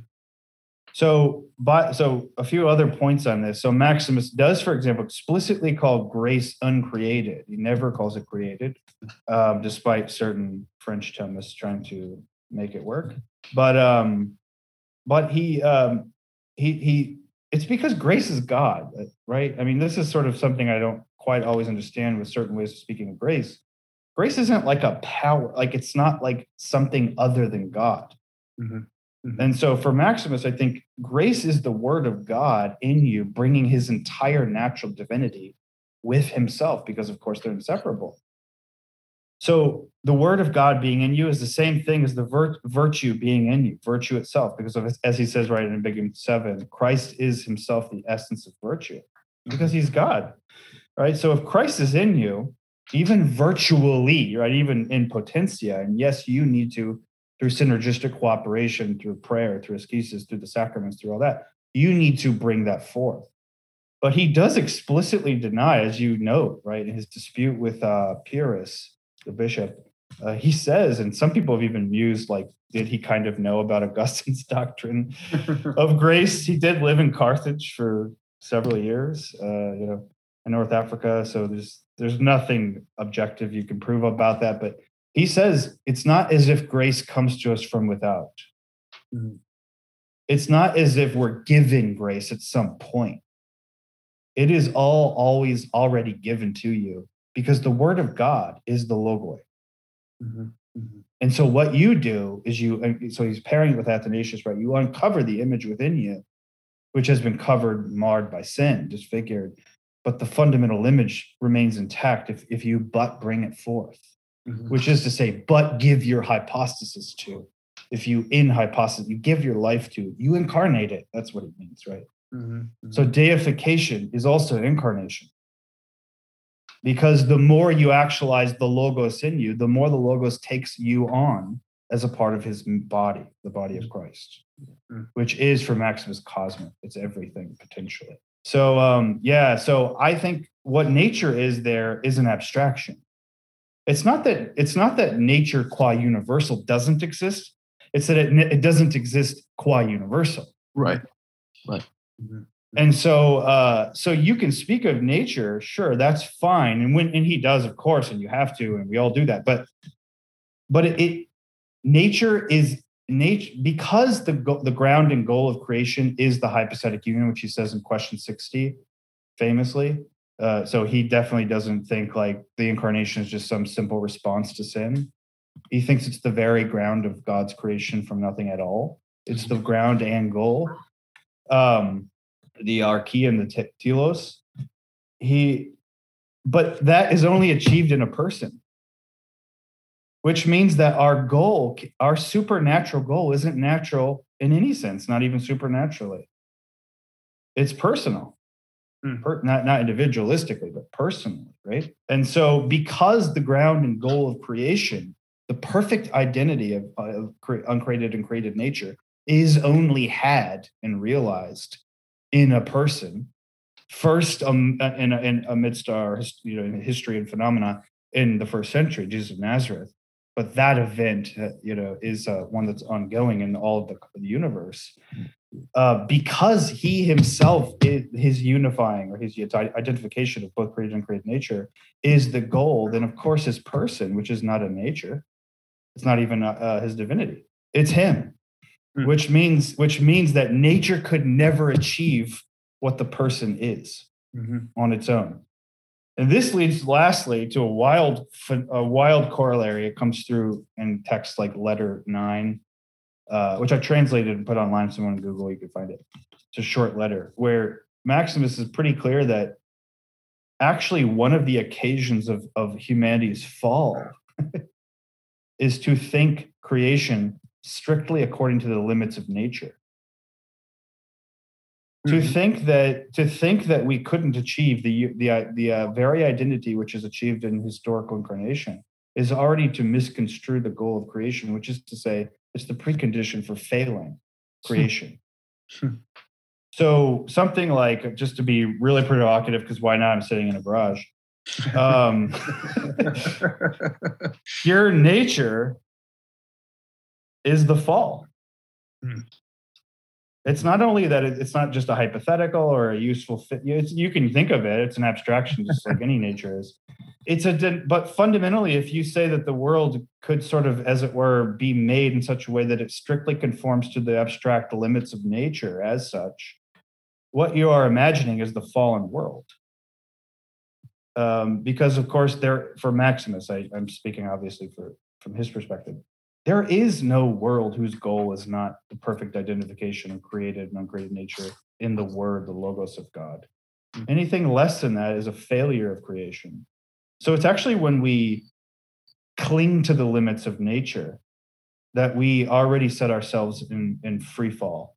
So, but so a few other points on this. So Maximus does, for example, explicitly call grace uncreated. He never calls it created, um, despite certain French Thomists trying to make it work. But um, but he um, he he. It's because grace is God, right? I mean, this is sort of something I don't quite always understand with certain ways of speaking of grace grace isn't like a power like it's not like something other than god mm-hmm. Mm-hmm. and so for maximus i think grace is the word of god in you bringing his entire natural divinity with himself because of course they're inseparable so the word of god being in you is the same thing as the vir- virtue being in you virtue itself because of as he says right in Ambiguum 7 christ is himself the essence of virtue because he's god right so if christ is in you even virtually, right? Even in potentia. And yes, you need to, through synergistic cooperation, through prayer, through ascesis, through the sacraments, through all that, you need to bring that forth. But he does explicitly deny, as you note, right, in his dispute with uh, Pyrrhus, the bishop, uh, he says, and some people have even mused, like, did he kind of know about Augustine's [LAUGHS] doctrine [LAUGHS] of grace? He did live in Carthage for several years, uh, you know, in North Africa. So there's there's nothing objective you can prove about that. But he says it's not as if grace comes to us from without. Mm-hmm. It's not as if we're given grace at some point. It is all always already given to you because the word of God is the logoi. Mm-hmm. Mm-hmm. And so what you do is you, so he's pairing it with Athanasius, right? You uncover the image within you, which has been covered, marred by sin, disfigured, but the fundamental image remains intact if, if you but bring it forth, mm-hmm. which is to say, but give your hypostasis to. If you in hypostasis, you give your life to, you incarnate it. That's what it means, right? Mm-hmm. Mm-hmm. So deification is also an incarnation because the more you actualize the logos in you the more the logos takes you on as a part of his body the body of christ mm. which is for maximus cosmic it's everything potentially so um yeah so i think what nature is there is an abstraction it's not that it's not that nature qua universal doesn't exist it's that it, it doesn't exist qua universal right right mm-hmm. And so, uh, so you can speak of nature, sure, that's fine. And when and he does, of course, and you have to, and we all do that. But, but it, it nature is nature because the the ground and goal of creation is the hypostatic union, which he says in question sixty, famously. Uh, so he definitely doesn't think like the incarnation is just some simple response to sin. He thinks it's the very ground of God's creation from nothing at all. It's the ground and goal. Um, the arche and the telos. He, but that is only achieved in a person, which means that our goal, our supernatural goal, isn't natural in any sense, not even supernaturally. It's personal. Hmm. Per, not not individualistically, but personally, right? And so, because the ground and goal of creation, the perfect identity of, of uncreated and created nature, is only had and realized in a person first um, in, in amidst our you know history and phenomena in the first century jesus of nazareth but that event uh, you know is uh, one that's ongoing in all of the, the universe uh, because he himself is, his unifying or his identification of both created and created nature is the goal then of course his person which is not a nature it's not even uh, uh his divinity it's him Hmm. which means which means that nature could never achieve what the person is mm-hmm. on its own. And this leads lastly to a wild a wild corollary. It comes through in texts like letter nine, uh, which I translated and put online. Someone on Google, you could find it. It's a short letter where Maximus is pretty clear that actually one of the occasions of, of humanity's fall [LAUGHS] is to think creation strictly according to the limits of nature. Mm-hmm. To think that to think that we couldn't achieve the the the uh, very identity which is achieved in historical incarnation is already to misconstrue the goal of creation, which is to say it's the precondition for failing creation. so something like just to be really provocative, because why not? I'm sitting in a garage. Um, [LAUGHS] pure nature is the fall. Hmm. It's not only that it's not just a hypothetical or a useful fit. you can think of it. It's an abstraction, just like any nature is. It's a but fundamentally, if you say that the world could sort of, as it were, be made in such a way that it strictly conforms to the abstract limits of nature as such, what you are imagining is the fallen world. Um, because of course, there for Maximus, I, I'm speaking obviously for from his perspective there is no world whose goal is not the perfect identification of created and uncreated nature in the word, the logos of God. Mm-hmm. Anything less than that is a failure of creation. So it's actually when we cling to the limits of nature that we already set ourselves in, in free fall.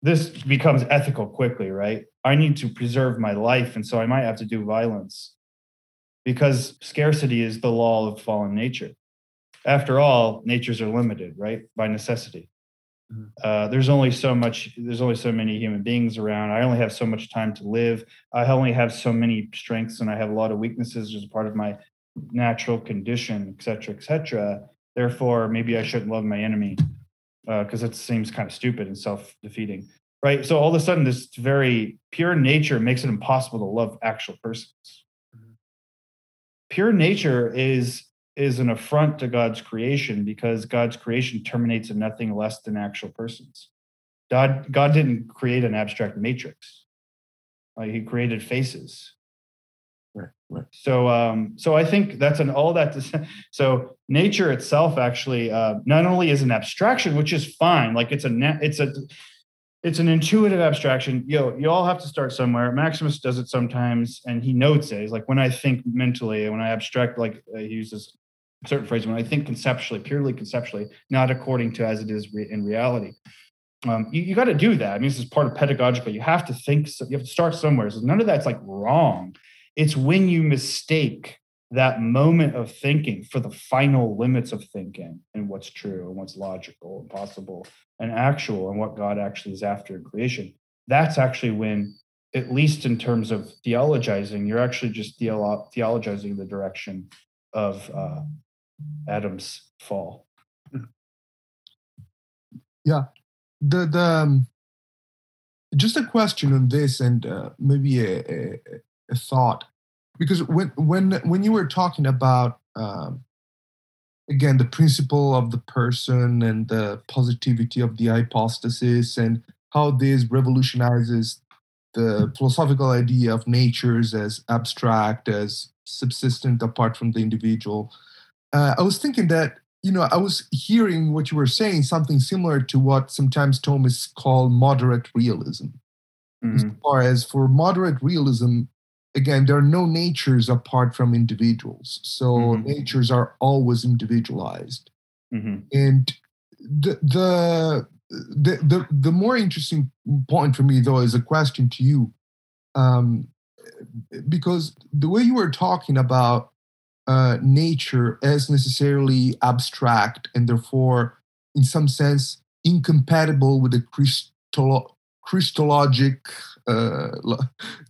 This becomes ethical quickly, right? I need to preserve my life, and so I might have to do violence because scarcity is the law of fallen nature after all, natures are limited, right, by necessity. Mm-hmm. Uh, there's only so much. There's only so many human beings around. I only have so much time to live. I only have so many strengths, and I have a lot of weaknesses as part of my natural condition, et cetera, et cetera. Therefore, maybe I shouldn't love my enemy because uh, it seems kind of stupid and self-defeating, right? So all of a sudden, this very pure nature makes it impossible to love actual persons. Mm-hmm. Pure nature is is an affront to God's creation because God's creation terminates in nothing less than actual persons. God, God didn't create an abstract matrix. Like he created faces, Right, right. So, um, so I think that's an all that. To, so nature itself actually uh, not only is an abstraction, which is fine. Like it's a it's a it's an intuitive abstraction. Yo, you all have to start somewhere. Maximus does it sometimes, and he notes it. He's like, when I think mentally, when I abstract, like uh, he uses certain phrase, when I think conceptually, purely conceptually, not according to as it is re- in reality. Um, you, you got to do that. I mean, this is part of pedagogical. You have to think. So, You have to start somewhere. So none of that's like wrong. It's when you mistake that moment of thinking for the final limits of thinking and what's true and what's logical and possible and actual and what God actually is after in creation. That's actually when, at least in terms of theologizing, you're actually just theolo- theologizing the direction of uh, Adam's fall. Yeah, the the um, just a question on this and uh, maybe a, a, a, thought because when when when you were talking about um, again the principle of the person and the positivity of the hypostasis and how this revolutionizes the philosophical idea of natures as abstract as subsistent apart from the individual uh, i was thinking that you know i was hearing what you were saying something similar to what sometimes thomas called moderate realism mm-hmm. as far as for moderate realism again, there are no natures apart from individuals. So mm-hmm. natures are always individualized. Mm-hmm. And the, the the the the more interesting point for me though is a question to you. Um, because the way you were talking about uh, nature as necessarily abstract and therefore, in some sense, incompatible with the Christolo- Christologic, uh,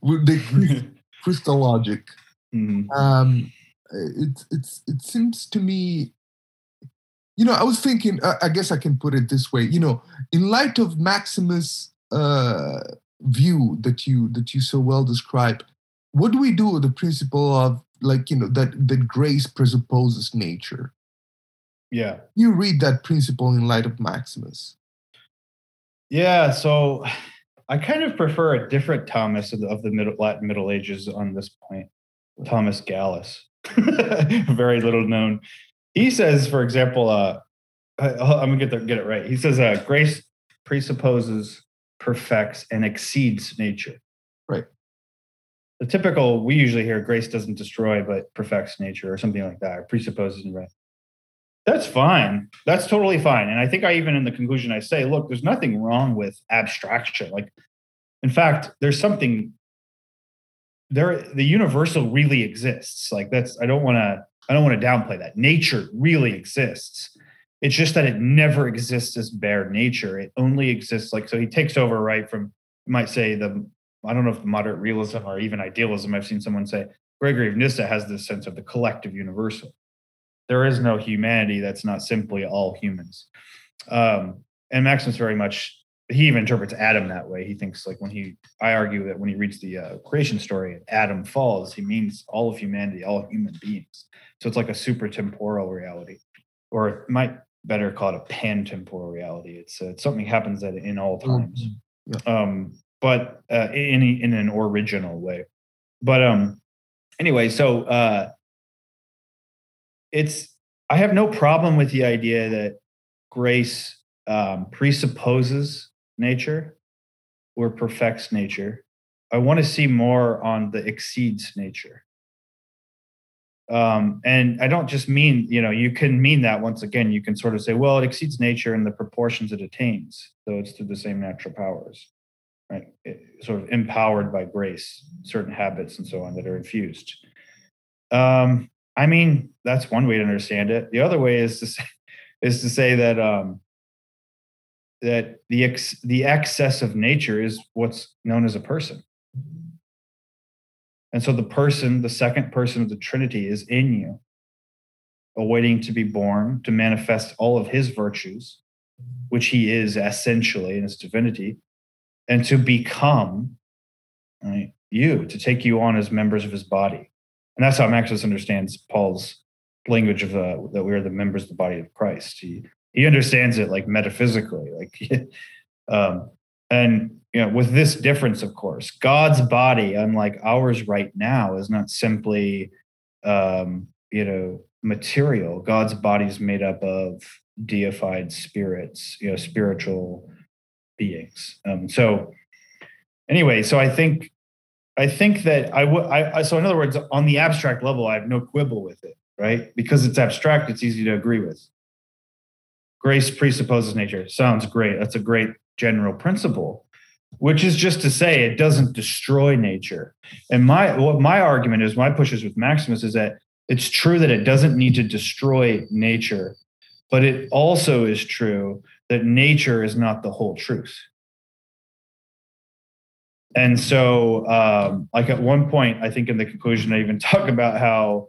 with the Christologic. [LAUGHS] Mm-hmm. Um, it, it's, it seems to me, you know, I was thinking, uh, I guess I can put it this way, you know, in light of Maximus' uh, view that you that you so well describe, what do we do with the principle of like, you know, that, that grace presupposes nature? Yeah. You read that principle in light of Maximus. Yeah, so I kind of prefer a different Thomas of the, of the middle, Latin Middle Ages on this point, Thomas Gallus, [LAUGHS] very little known. He says, for example, uh, I, am gonna get the, get it right. He says, uh, grace presupposes, perfects, and exceeds nature. The typical we usually hear grace doesn't destroy but perfects nature or something like that, or presupposes and right. That's fine. That's totally fine. And I think I even in the conclusion I say, look, there's nothing wrong with abstraction. Like, in fact, there's something there. The universal really exists. Like that's. I don't want to. I don't want to downplay that. Nature really exists. It's just that it never exists as bare nature. It only exists like so. He takes over right from. You might say the. I don't know if moderate realism or even idealism. I've seen someone say Gregory of Nyssa has this sense of the collective universal there is no humanity that's not simply all humans. Um, and Maximus very much he even interprets Adam that way. He thinks like when he I argue that when he reads the uh, creation story, Adam falls, he means all of humanity, all human beings. So it's like a super temporal reality, or it might better call it a pan temporal reality. It's uh, it's something happens that in all times, mm-hmm. yeah. um, but uh, in in an original way. But um, anyway, so uh, it's I have no problem with the idea that grace um, presupposes nature or perfects nature. I want to see more on the exceeds nature. Um, and I don't just mean, you know, you can mean that once again, you can sort of say, well, it exceeds nature in the proportions it attains, though it's through the same natural powers, right? It, sort of empowered by grace, certain habits and so on that are infused. Um, I mean, that's one way to understand it. The other way is to say, [LAUGHS] is to say that um, that the ex, the excess of nature is what's known as a person. And so the person, the second person of the Trinity, is in you, awaiting to be born, to manifest all of his virtues, which he is essentially in his divinity, and to become right, you, to take you on as members of his body. And that's how Maximus understands Paul's language of uh, that we are the members of the body of Christ. He he understands it like metaphysically, like [LAUGHS] um, And you know, with this difference, of course, God's body, unlike ours right now, is not simply um, you know material. God's body is made up of deified spirits, you know, spiritual beings. Um, so anyway, so I think I think that I would. I so in other words, on the abstract level, I have no quibble with it, right? Because it's abstract, it's easy to agree with. Grace presupposes nature. Sounds great. That's a great general principle, which is just to say it doesn't destroy nature. And my what my argument is, my pushes with Maximus is that it's true that it doesn't need to destroy nature, but it also is true that nature is not the whole truth. And so, um, like at one point, I think in the conclusion, I even [LAUGHS] talk about how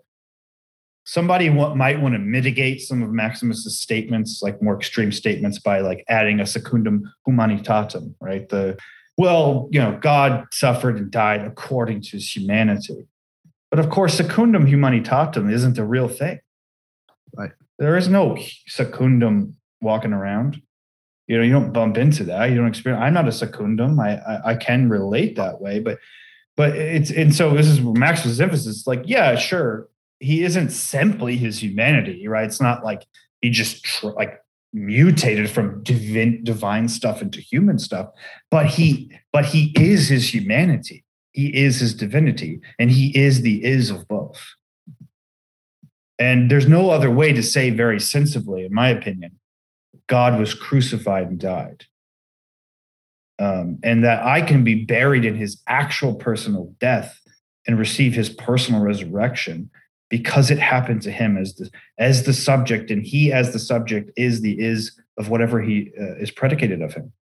somebody might want to mitigate some of Maximus's statements, like more extreme statements, by like adding a secundum humanitatem, right? The well, you know, God suffered and died according to his humanity. But of course, secundum humanitatem isn't a real thing. Right. There is no secundum walking around. You know, you don't bump into that. You don't experience. I'm not a secundum. I, I, I can relate that way, but but it's and so this is Maximus' emphasis. Like, yeah, sure, he isn't simply his humanity, right? It's not like he just tr- like mutated from divine divine stuff into human stuff, but he but he is his humanity. He is his divinity, and he is the is of both. And there's no other way to say very sensibly, in my opinion, God was crucified and died. Um, and that I can be buried in his actual personal death and receive his personal resurrection because it happened to him as the as the subject and he as the subject is the is of whatever he uh, is predicated of him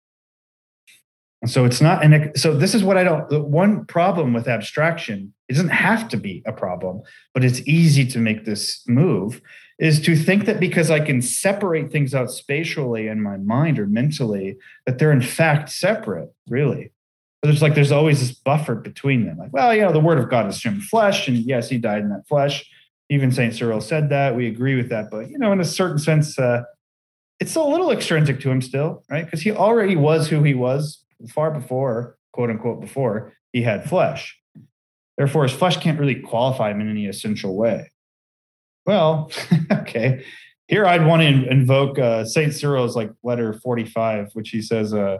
so it's not an so this is what i don't the one problem with abstraction it doesn't have to be a problem but it's easy to make this move is to think that because i can separate things out spatially in my mind or mentally that they're in fact separate really. There's like there's always this buffer between them like well you know the word of god is human flesh and yes he died in that flesh. Even saint cyril said that we agree with that but you know in a certain sense uh, it's a little extrinsic to him still right? Because he already was who he was far before, quote unquote, before he had flesh. Therefore, his flesh can't really qualify him in any essential way. Well, [LAUGHS] okay. Here I'd want to invoke uh, Saint Cyril's like letter 45, which he says, uh,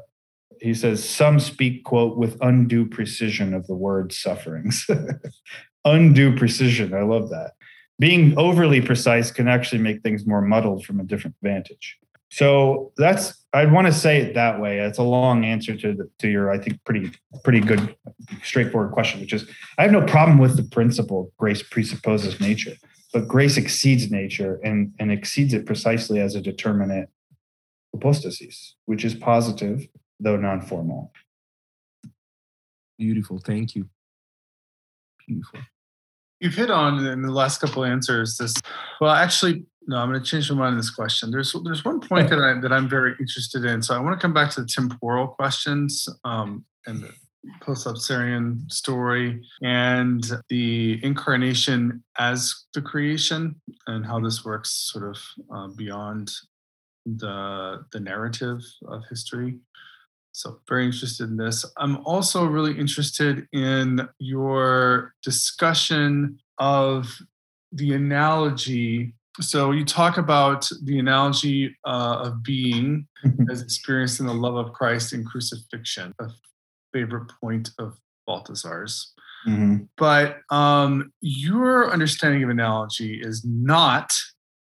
he says, some speak, quote, with undue precision of the word sufferings. [LAUGHS] undue precision. I love that. Being overly precise can actually make things more muddled from a different vantage. So that's I'd want to say it that way. It's a long answer to the, to your I think pretty pretty good straightforward question, which is I have no problem with the principle grace presupposes nature, but grace exceeds nature and and exceeds it precisely as a determinate hypostasis, which is positive though non-formal. Beautiful, thank you. Beautiful. You've hit on in the last couple answers this. Well, actually, no, I'm going to change my mind on this question. There's there's one point that I that I'm very interested in. So I want to come back to the temporal questions um, and the post-Lapsarian story and the incarnation as the creation and how this works sort of uh, beyond the the narrative of history. So very interested in this. I'm also really interested in your discussion of the analogy so you talk about the analogy uh, of being [LAUGHS] as experienced in the love of Christ in crucifixion, a favorite point of Balthasar's. Mm-hmm. But um, your understanding of analogy is not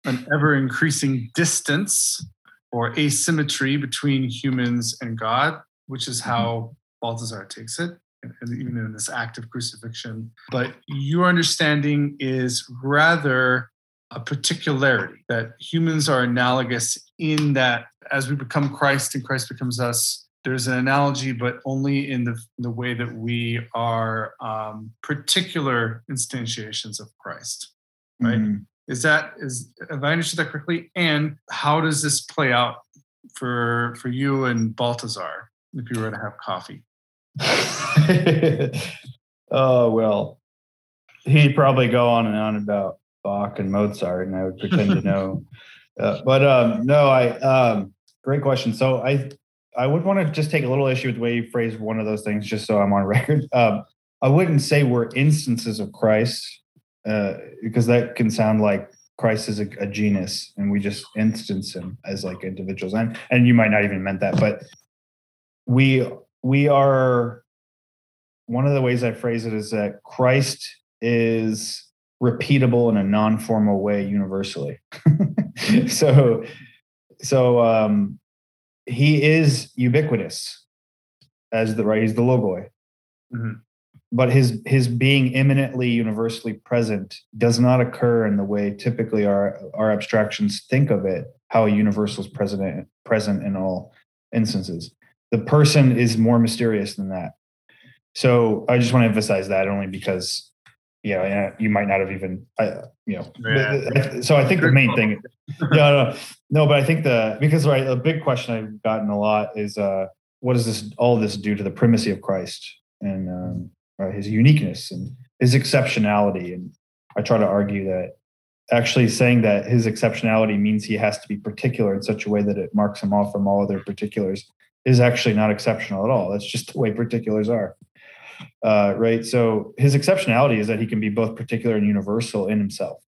an ever increasing distance or asymmetry between humans and God, which is how mm-hmm. Balthasar takes it, and even in this act of crucifixion. But your understanding is rather a particularity that humans are analogous in that as we become Christ and Christ becomes us, there's an analogy, but only in the, the way that we are um, particular instantiations of Christ, right? Mm-hmm. Is that is have I understood that correctly? And how does this play out for for you and Balthasar if you were to have coffee? [LAUGHS] oh well, he'd probably go on and on about Bach and Mozart, and I would pretend to know. [LAUGHS] Uh, but um, no, I um, great question. So I I would want to just take a little issue with the way you phrase one of those things, just so I'm on record. Um, I wouldn't say we're instances of Christ uh, because that can sound like Christ is a, a, genus and we just instance him as like individuals. And and you might not even meant that, but we we are one of the ways I phrase it is that Christ is repeatable in a non-formal way universally. [LAUGHS] so so um he is ubiquitous as the right he's the logoi. Mm-hmm but his his being imminently universally present does not occur in the way typically our our abstractions think of it how a universal is present present in all instances. The person is more mysterious than that. So i just want to emphasize that only because you know you might not have even you know yeah. so i think the main thing [LAUGHS] no, no no but i think the because right a big question i've gotten a lot is uh what does this all this do to the primacy of christ? And um, uh, his uniqueness and his exceptionality. And I try to argue that actually saying that his exceptionality means he has to be particular in such a way that it marks him off from all other particulars is actually not exceptional at all. That's just the way particulars are. Uh, right. So his exceptionality is that he can be both particular and universal in himself.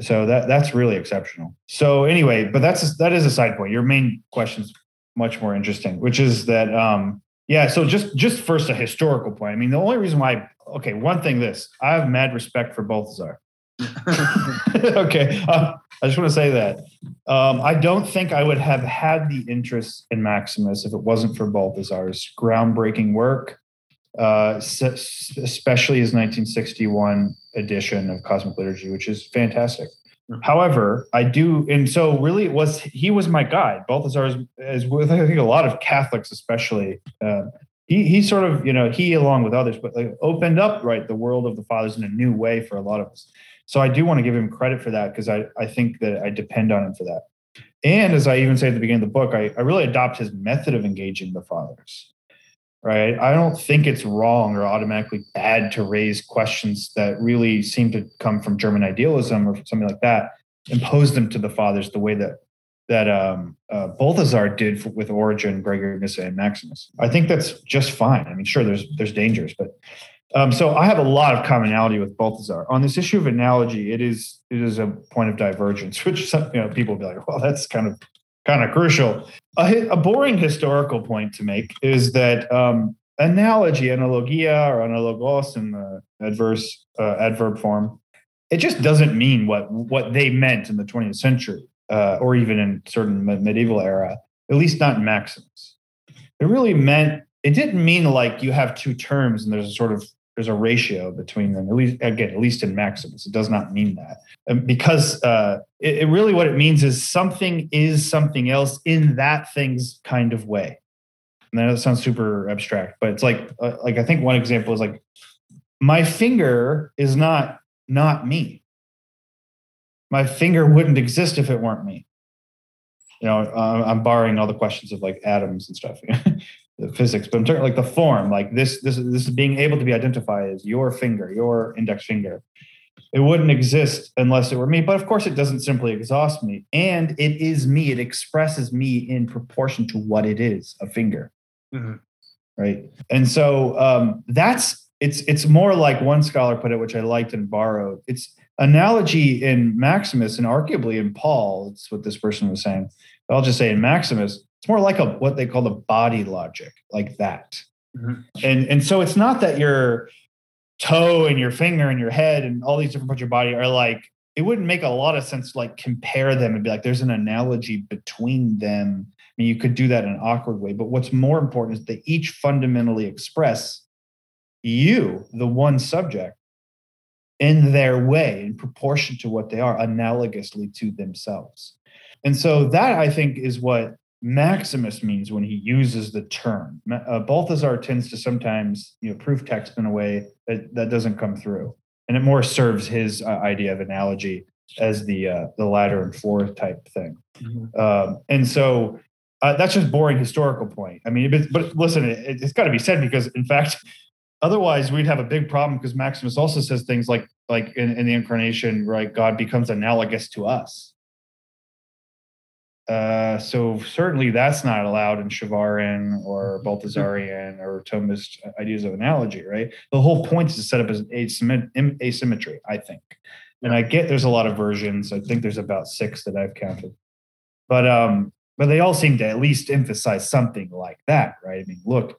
So that that's really exceptional. So anyway, but that's that is a side point. Your main question is much more interesting, which is that um, yeah. So just just first a historical point. I mean, the only reason why. Okay, one thing. This I have mad respect for Balthasar. [LAUGHS] okay, uh, I just want to say that um, I don't think I would have had the interest in Maximus if it wasn't for Balthasar's groundbreaking work, uh, especially his 1961 edition of Cosmic Liturgy, which is fantastic. Mm-hmm. However, I do, and so really, it was he was my guide. Balthasar is, is with I think a lot of Catholics, especially. Uh, he he sort of you know he along with others, but like opened up right the world of the fathers in a new way for a lot of us. So I do want to give him credit for that because I I think that I depend on him for that. And as I even say at the beginning of the book, I, I really adopt his method of engaging the fathers right? I don't think it's wrong or automatically bad to raise questions that really seem to come from German idealism or something like that, impose them to the fathers the way that that um, uh, Balthasar did for, with Origen, Gregory Nyssa, and Maximus. I think that's just fine. I mean, sure, there's there's dangers, but um, so I have a lot of commonality with Balthasar on this issue of analogy. It is it is a point of divergence, [LAUGHS] which some you know people will be like, well, that's kind of kind of crucial. A, a, boring historical point to make is that um, analogy, analogia, or analogos in the adverse uh, adverb form, it just doesn't mean what what they meant in the 20th century uh, or even in certain medieval era. At least not in Maximus. It really meant it didn't mean like you have two terms and there's a sort of there's a ratio between them. At least again, at least in Maximus, it does not mean that um, because uh, it, it really what it means is something is something else in that thing's kind of way. And that sounds super abstract, but it's like uh, like I think one example is like my finger is not not me. My finger wouldn't exist if it weren't me. You know, uh, I'm borrowing all the questions of like atoms and stuff. [LAUGHS] the physics, but I'm talking like the form, like this, this, this is being able to be identified as your finger, your index finger. It wouldn't exist unless it were me. But of course, it doesn't simply exhaust me. And it is me. It expresses me in proportion to what it is a finger. Mm-hmm. Right. And so um, that's it's it's more like one scholar put it, which I liked and borrowed. It's analogy in Maximus and arguably in Paul. It's what this person was saying. But I'll just say in Maximus, it's more like a what they call the body logic, like that. Mm-hmm. And and so it's not that your toe and your finger and your head and all these different parts of your body are like it wouldn't make a lot of sense to like compare them and be like there's an analogy between them. I mean, you could do that in an awkward way, but what's more important is they each fundamentally express you, the one subject, in their way, in proportion to what they are, analogously to themselves. And so that I think is what Maximus means when he uses the term. Uh, Balthasar tends to sometimes you know proof text in a way that, that doesn't come through, and it more serves his uh, idea of analogy as the uh, the latter and fourth type thing. Mm-hmm. Um, and so uh, that's just boring historical point. I mean, but, but listen, it, has got to be said because in fact, otherwise we'd have a big problem because Maximus also says things like like in, in the incarnation, right? God becomes analogous to us Uh, so certainly that's not allowed in Przywaran or Balthasarian or Thomist ideas of analogy, right? The whole point is to set up as an asymmetry, I think. And I get there's a lot of versions. I think there's about six that I've counted, but um, but they all seem to at least emphasize something like that, right? I mean, look,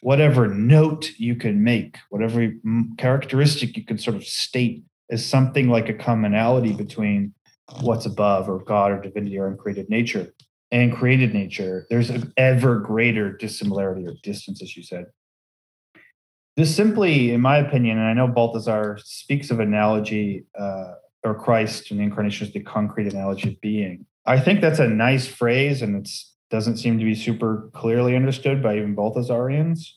whatever note you can make, whatever characteristic you can sort of state as something like a commonality between what's above or God or divinity or uncreated nature and created nature, there's an ever greater dissimilarity or distance, as you said. This simply, in my opinion, and I know Balthasar speaks of analogy uh, or Christ and the incarnation as the concrete analogy of being. I think that's a nice phrase, and it doesn't seem to be super clearly understood by even Balthasarians.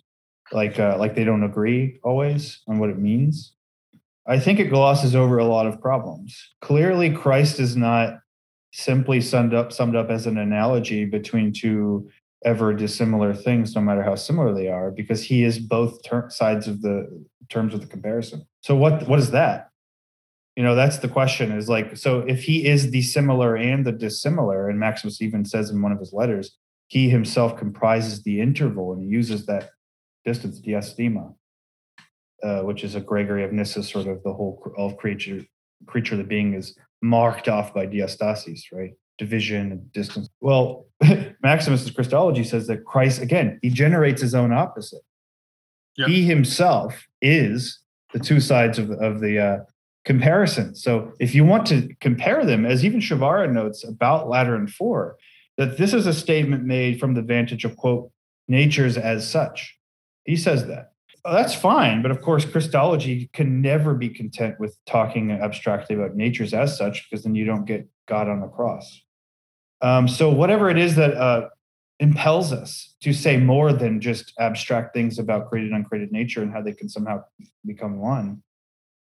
Like, uh, like they don't agree always on what it means. I think it glosses over a lot of problems. Clearly, Christ is not simply summed up summed up as an analogy between two ever dissimilar things, no matter how similar they are, because he is both ter- sides of the terms of the comparison. So what what is that? You know, that's the question. Is like, so if he is the similar and the dissimilar, and Maximus even says in one of his letters, he himself comprises the interval and he uses that distance, diastema uh, which is a Gregory of Nyssa sort of the whole all creature creature the being is marked off by diastasis, right? Division and distance. Well, [LAUGHS] Maximus's Christology says that Christ again he generates his own opposite. Yep. He himself is the two sides of, of the uh, comparison. So if you want to compare them, as even Przywara notes about Lateran 4, that this is a statement made from the vantage of quote natures as such. He says that. Oh, that's fine. But of course, Christology can never be content with talking abstractly about natures as such, because then you don't get God on the cross. Um, so, whatever it is that uh, impels us to say more than just abstract things about created and uncreated nature and how they can somehow become one,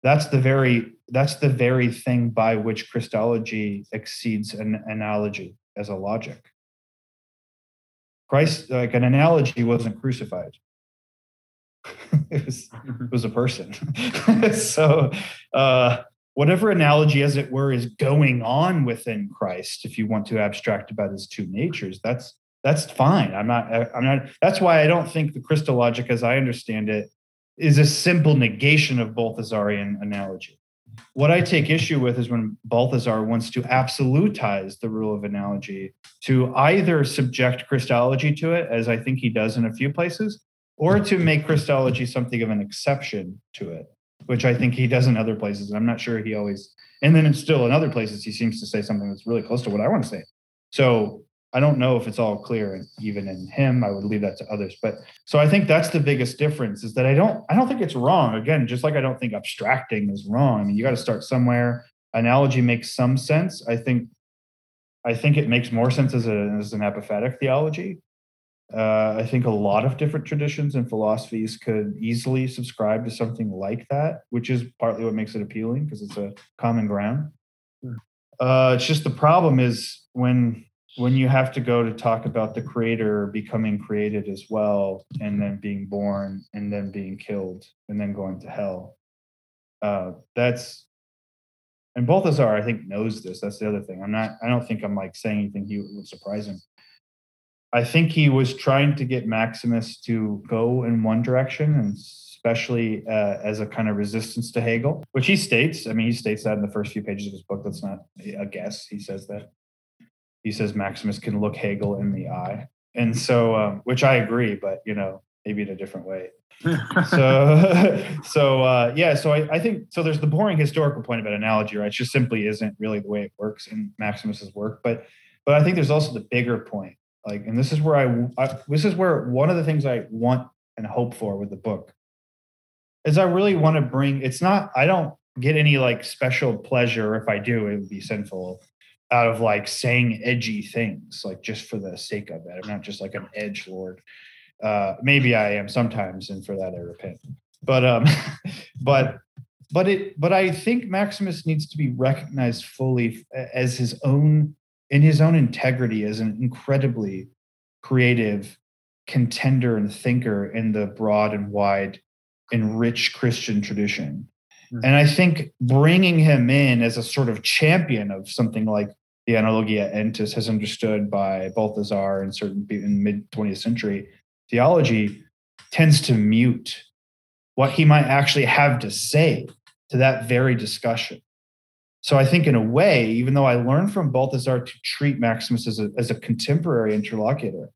that's the very that's the very thing by which Christology exceeds an analogy as a logic. Christ, like an analogy, wasn't crucified. [LAUGHS] it was it was a person. [LAUGHS] so uh, whatever analogy, as it were, is going on within Christ, if you want to abstract about his two natures, that's that's fine. I'm not. I'm not. That's why I don't think the Christologic, as I understand it, is a simple negation of Balthasarian analogy. What I take issue with is when Balthasar wants to absolutize the rule of analogy to either subject Christology to it, as I think he does in a few places, or to make Christology something of an exception to it, which I think he does in other places. And I'm not sure he always, and then it's still in other places, he seems to say something that's really close to what I want to say. So I don't know if it's all clear even in him. I would leave that to others. But so I think that's the biggest difference is that I don't I don't think it's wrong. Again, just like I don't think abstracting is wrong. I mean, you got to start somewhere. Analogy makes some sense. I think I think it makes more sense as, a, as an apophatic theology. Uh, I think a lot of different traditions and philosophies could easily subscribe to something like that, which is partly what makes it appealing because it's a common ground. Hmm. Uh, it's just the problem is when when you have to go to talk about the creator becoming created as well, and then being born, and then being killed, and then going to hell. Uh, that's and Balthasar, I think, knows this. That's the other thing. I'm not. I don't think I'm like saying anything he would surprise him. I think he was trying to get Maximus to go in one direction, and especially uh, as a kind of resistance to Hegel, which he states. I mean, he states that in the first few pages of his book. That's not a guess. He says that. He says Maximus can look Hegel in the eye, and so, um, which I agree, but you know, maybe in a different way. so, [LAUGHS] so uh, yeah. So I, I think so. There's the boring historical point about analogy, right? It just simply isn't really the way it works in Maximus's work, but but I think there's also the bigger point like and this is where I, I this is where one of the things i want and hope for with the book is i really want to bring it's not i don't get any like special pleasure if i do it would be sinful out of like saying edgy things like just for the sake of it. I'm not just like an edge lord. Uh maybe i am sometimes and for that i repent. But um [LAUGHS] but but it but i think maximus needs to be recognized fully as his own in his own integrity as an incredibly creative contender and thinker in the broad and wide and rich Christian tradition. Mm-hmm. And I think bringing him in as a sort of champion of something like the analogia entis has understood by Balthasar and certain people in mid 20th century theology tends to mute what he might actually have to say to that very discussion. So I think, in a way, even though I learned from Balthasar to treat Maximus as a, as a contemporary interlocutor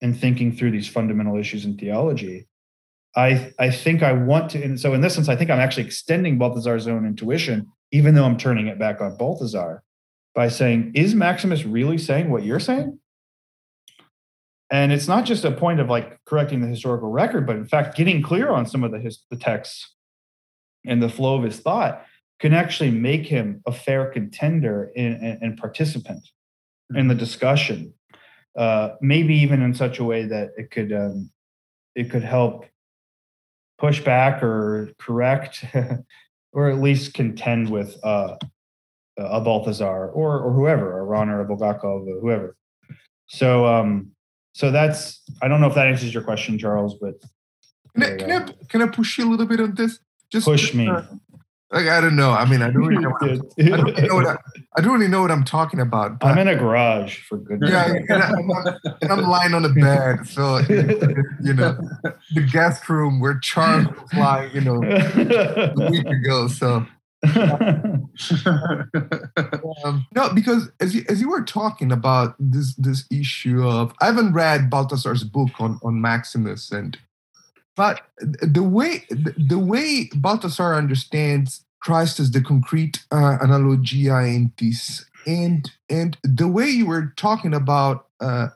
in thinking through these fundamental issues in theology, I, I think I want to. And so, in this sense, I think I'm actually extending Balthasar's own intuition, even though I'm turning it back on Balthasar by saying, Is Maximus really saying what you're saying? And it's not just a point of like correcting the historical record, but in fact, getting clear on some of the, his, the texts and the flow of his thought can actually make him a fair contender and, participant in the mm-hmm. discussion. Uh, maybe even in such a way that it could um, it could help push back or correct, [LAUGHS] or at least contend with uh, a Balthasar or or whoever, a Rahner, a Bulgakov, or whoever. So um, so that's I don't know if that answers your question, Charles, but can I, can I, can I push you a little bit on this? Just push me. Uh, like I don't know. I mean, I don't really know. What [LAUGHS] I don't really know what I, I, don't really know what I'm talking about. I'm in a garage for goodness. Yeah, and, I, am I'm lying on a bed, so [LAUGHS] you know, the guest room where Charles was lying, you know, a week ago. So. [LAUGHS] um, no, because as you, as you were talking about this this issue of I haven't read Balthasar's book on on Maximus and but the way the way Balthasar understands Christ as the concrete uh, analogia entis, and and the way you were talking about uh,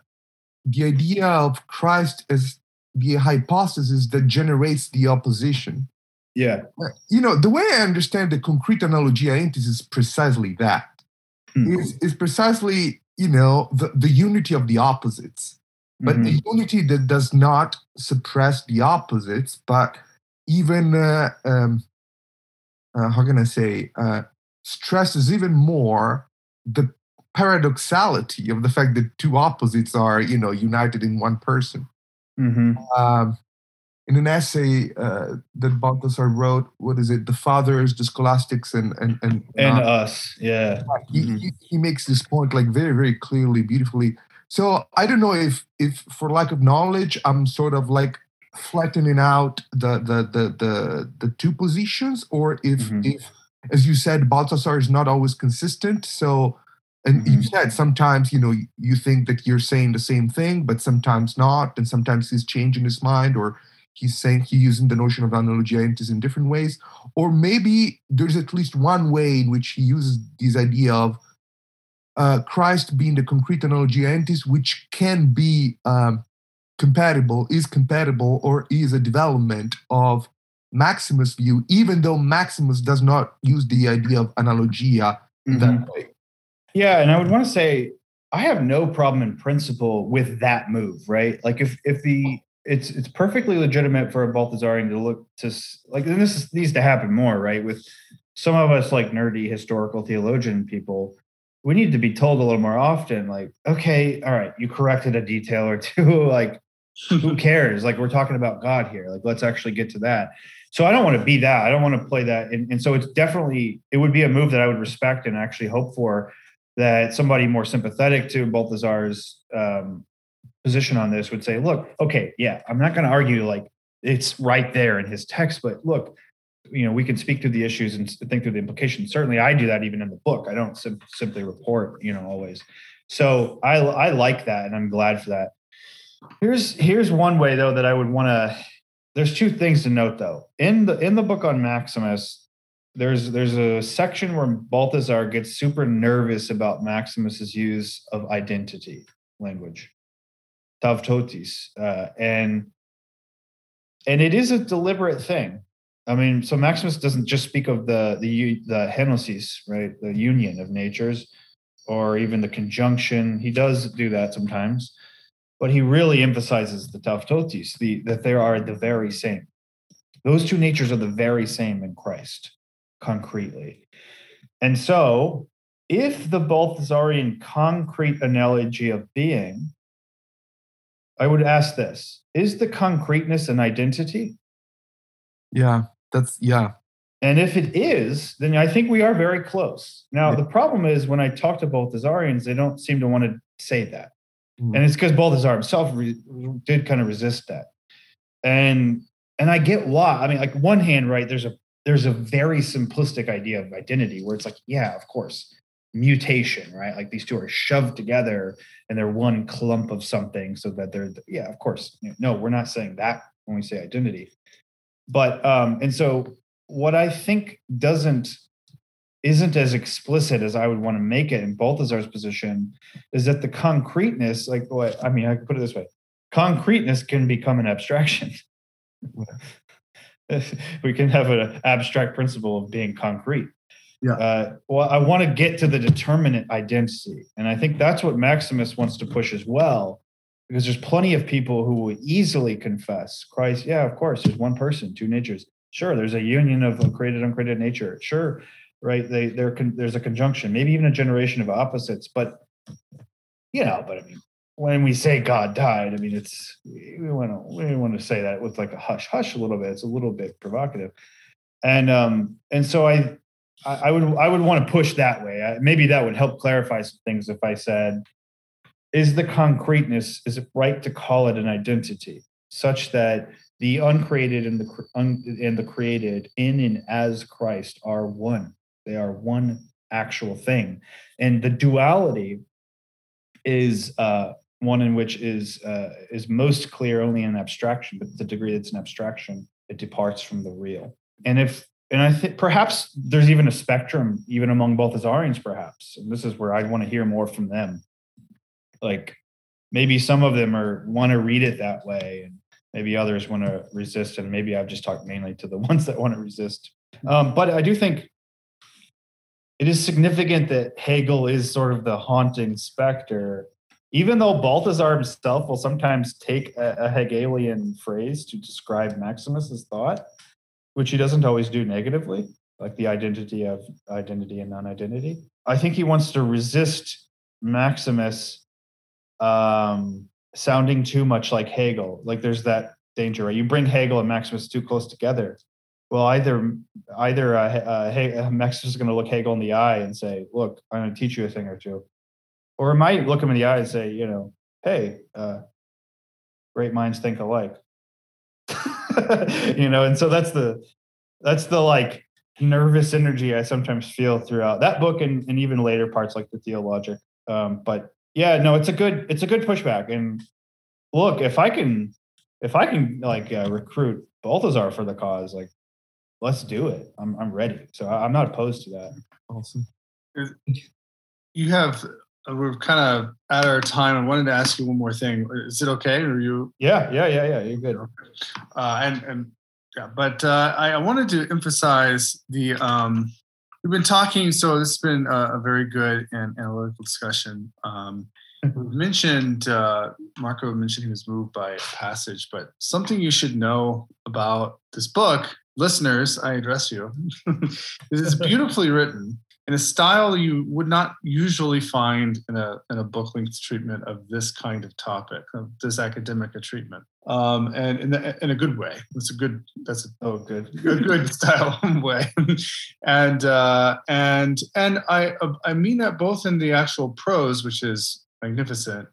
the idea of Christ as the hypostasis that generates the opposition. Yeah, uh, you know the way I understand the concrete analogia entis is precisely that. Hmm. Is is precisely you know the, the unity of the opposites but mm-hmm. a unity that does not suppress the opposites, but even uh, um, uh, how can I say uh, stresses even more the paradoxality of the fact that two opposites are you know united in one person. Mm-hmm. Um, in an essay uh, that Balthasar wrote, what is it? The fathers, the scholastics, and and and, and us. Yeah, he, mm-hmm. he, he makes this point like very very clearly, beautifully. So I don't know if if for lack of knowledge, I'm sort of like flattening out the the the the, the two positions, or if mm-hmm. if as you said, Balthasar is not always consistent. So and mm-hmm. you said sometimes you know you think that you're saying the same thing, but sometimes not, and sometimes he's changing his mind or he's saying he's using the notion of analogia entis in different ways or maybe there's at least one way in which he uses this idea of uh, Christ being the concrete analogia entis, which can be um, compatible, is compatible, or is a development of Maximus' view, even though Maximus does not use the idea of analogia mm-hmm. that way. Yeah, and I would want to say I have no problem in principle with that move, right? Like if if the it's it's perfectly legitimate for a Balthasarian to look to like and this needs to happen more, right? With some of us like nerdy historical theologian people we need to be told a little more often like okay all right you corrected a detail or two [LAUGHS] like who [LAUGHS] cares? Like we're talking about god here like let's actually get to that. So i don't want to be that i don't want to play that and, and so it's definitely it would be a move that i would respect and actually hope for that somebody more sympathetic to balthasar's um, position on this would say look okay yeah i'm not going to argue like it's right there in his text but look you know we can speak through the issues and think through the implications. Certainly i do that even in the book. I don't sim- simply report you know always. So i i like that and i'm glad for that. Here's here's one way though that i would want to there's two things to note though. In the in the book on maximus there's there's a section where balthasar gets super nervous about maximus's use of identity language tautotis uh, and and it is a deliberate thing I mean, so Maximus doesn't just speak of the the the henosis, right, the union of natures, or even the conjunction. He does do that sometimes, but he really emphasizes the tautotis, the that they are the very same. Those two natures are the very same in Christ, concretely. And so, if the Balthasarian concrete analogy of being, I would ask this: Is the concreteness an identity? Yeah that's yeah. And if it is, then I think we are very close. Now, yeah. the problem is when I talk to Balthasarians, they don't seem to want to say that. Mm. And it's because Balthasar himself re- did kind of resist that. And and I get why. I mean, like one hand, right, there's a there's a very simplistic idea of identity where it's like, yeah, of course, mutation, right? Like these two are shoved together and they're one clump of something so that they're, yeah, of course. No, we're not saying that when we say identity. But, um, and so what I think doesn't, isn't as explicit as I would want to make it in Balthasar's position is that the concreteness, like what, I mean, I could put it this way concreteness can become an abstraction. [LAUGHS] we can have an abstract principle of being concrete. Yeah. Uh, well, I want to get to the determinate identity. And I think that's what Maximus wants to push as well, because there's plenty of people who will easily confess Christ. Yeah, of course, there's one person, two natures. Sure, there's a union of created, uncreated nature. Sure, right? They, there there's a conjunction, maybe even a generation of opposites. But, you know, but I mean, when we say God died, I mean it's we want to we want to say that with like a hush hush a little bit. It's a little bit provocative, and um and so I I, would I would want to push that way. I, maybe that would help clarify some things if I said, is the concreteness is it right to call it an identity such that the uncreated and the un, and the created in and as Christ are one. They are one actual thing, and the duality is uh, one in which is uh, is most clear only in abstraction, but the degree that's an abstraction, it departs from the real. And if and I think perhaps there's even a spectrum, even among Balthasarians, perhaps. And this is where I'd want to hear more from them. Like maybe some of them are want to read it that way, and maybe others want to resist. And maybe I've just talked mainly to the [LAUGHS] ones that want to resist. Um, but I do think it is significant that Hegel is sort of the haunting specter even though Balthasar himself will sometimes take a, a, Hegelian phrase to describe Maximus's thought, which he doesn't always do negatively, like the identity of identity and non-identity. I think he wants to resist Maximus um, sounding too much like Hegel. Like there's that danger, right? You bring Hegel and Maximus too close together. Well, either either uh, uh, Maximus is going to look Hegel in the eye and say, "Look, I'm going to teach you a thing or two or it might look him in the eye and say, you know, hey, uh, great minds think alike. [LAUGHS] you know, and so that's the that's the like nervous energy I sometimes feel throughout that book and, and even later parts like the theologic. Um, but yeah, no, it's a good it's a good pushback. And look, if I can if I can like uh, recruit Balthasar for the cause, like let's do it. I'm I'm ready. So I'm not opposed to that. Awesome. You have uh, we're kind of at our time. I wanted to ask you one more thing. Is it okay? Are you? Yeah, yeah, yeah, yeah. You're good. Uh, and and yeah, but uh, I, I, wanted to emphasize the. Um, we've been talking, so this has been a, a very good and analytical discussion. Um, we mentioned uh, Marco mentioned he was moved by a passage, but something you should know about this book, listeners, I address you, [LAUGHS] is it's beautifully written in a style you would not usually find in a, in a book length treatment of this kind of topic, of this academic a treatment. Um, and in, the, in a good way. It's a good, that's a oh, good, good, good [LAUGHS] style [LAUGHS] way. and, uh, and, and I, I mean that both in the actual prose, which is magnificent,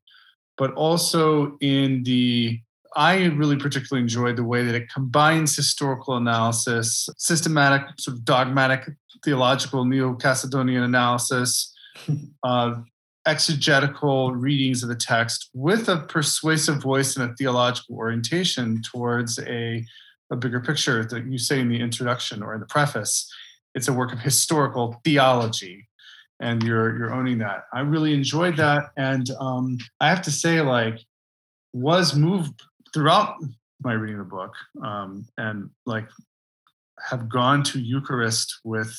but also in the I really particularly enjoyed the way that it combines historical analysis, systematic, sort of dogmatic, theological, neo Chalcedonian analysis, [LAUGHS] uh, exegetical readings of the text with a persuasive voice and a theological orientation towards a, a bigger picture that you say in the introduction or in the preface. It's a work of historical theology, and you're you're owning that. I really enjoyed that, and um, I have to say, like, was moved throughout my reading the book um, and like have gone to Eucharist with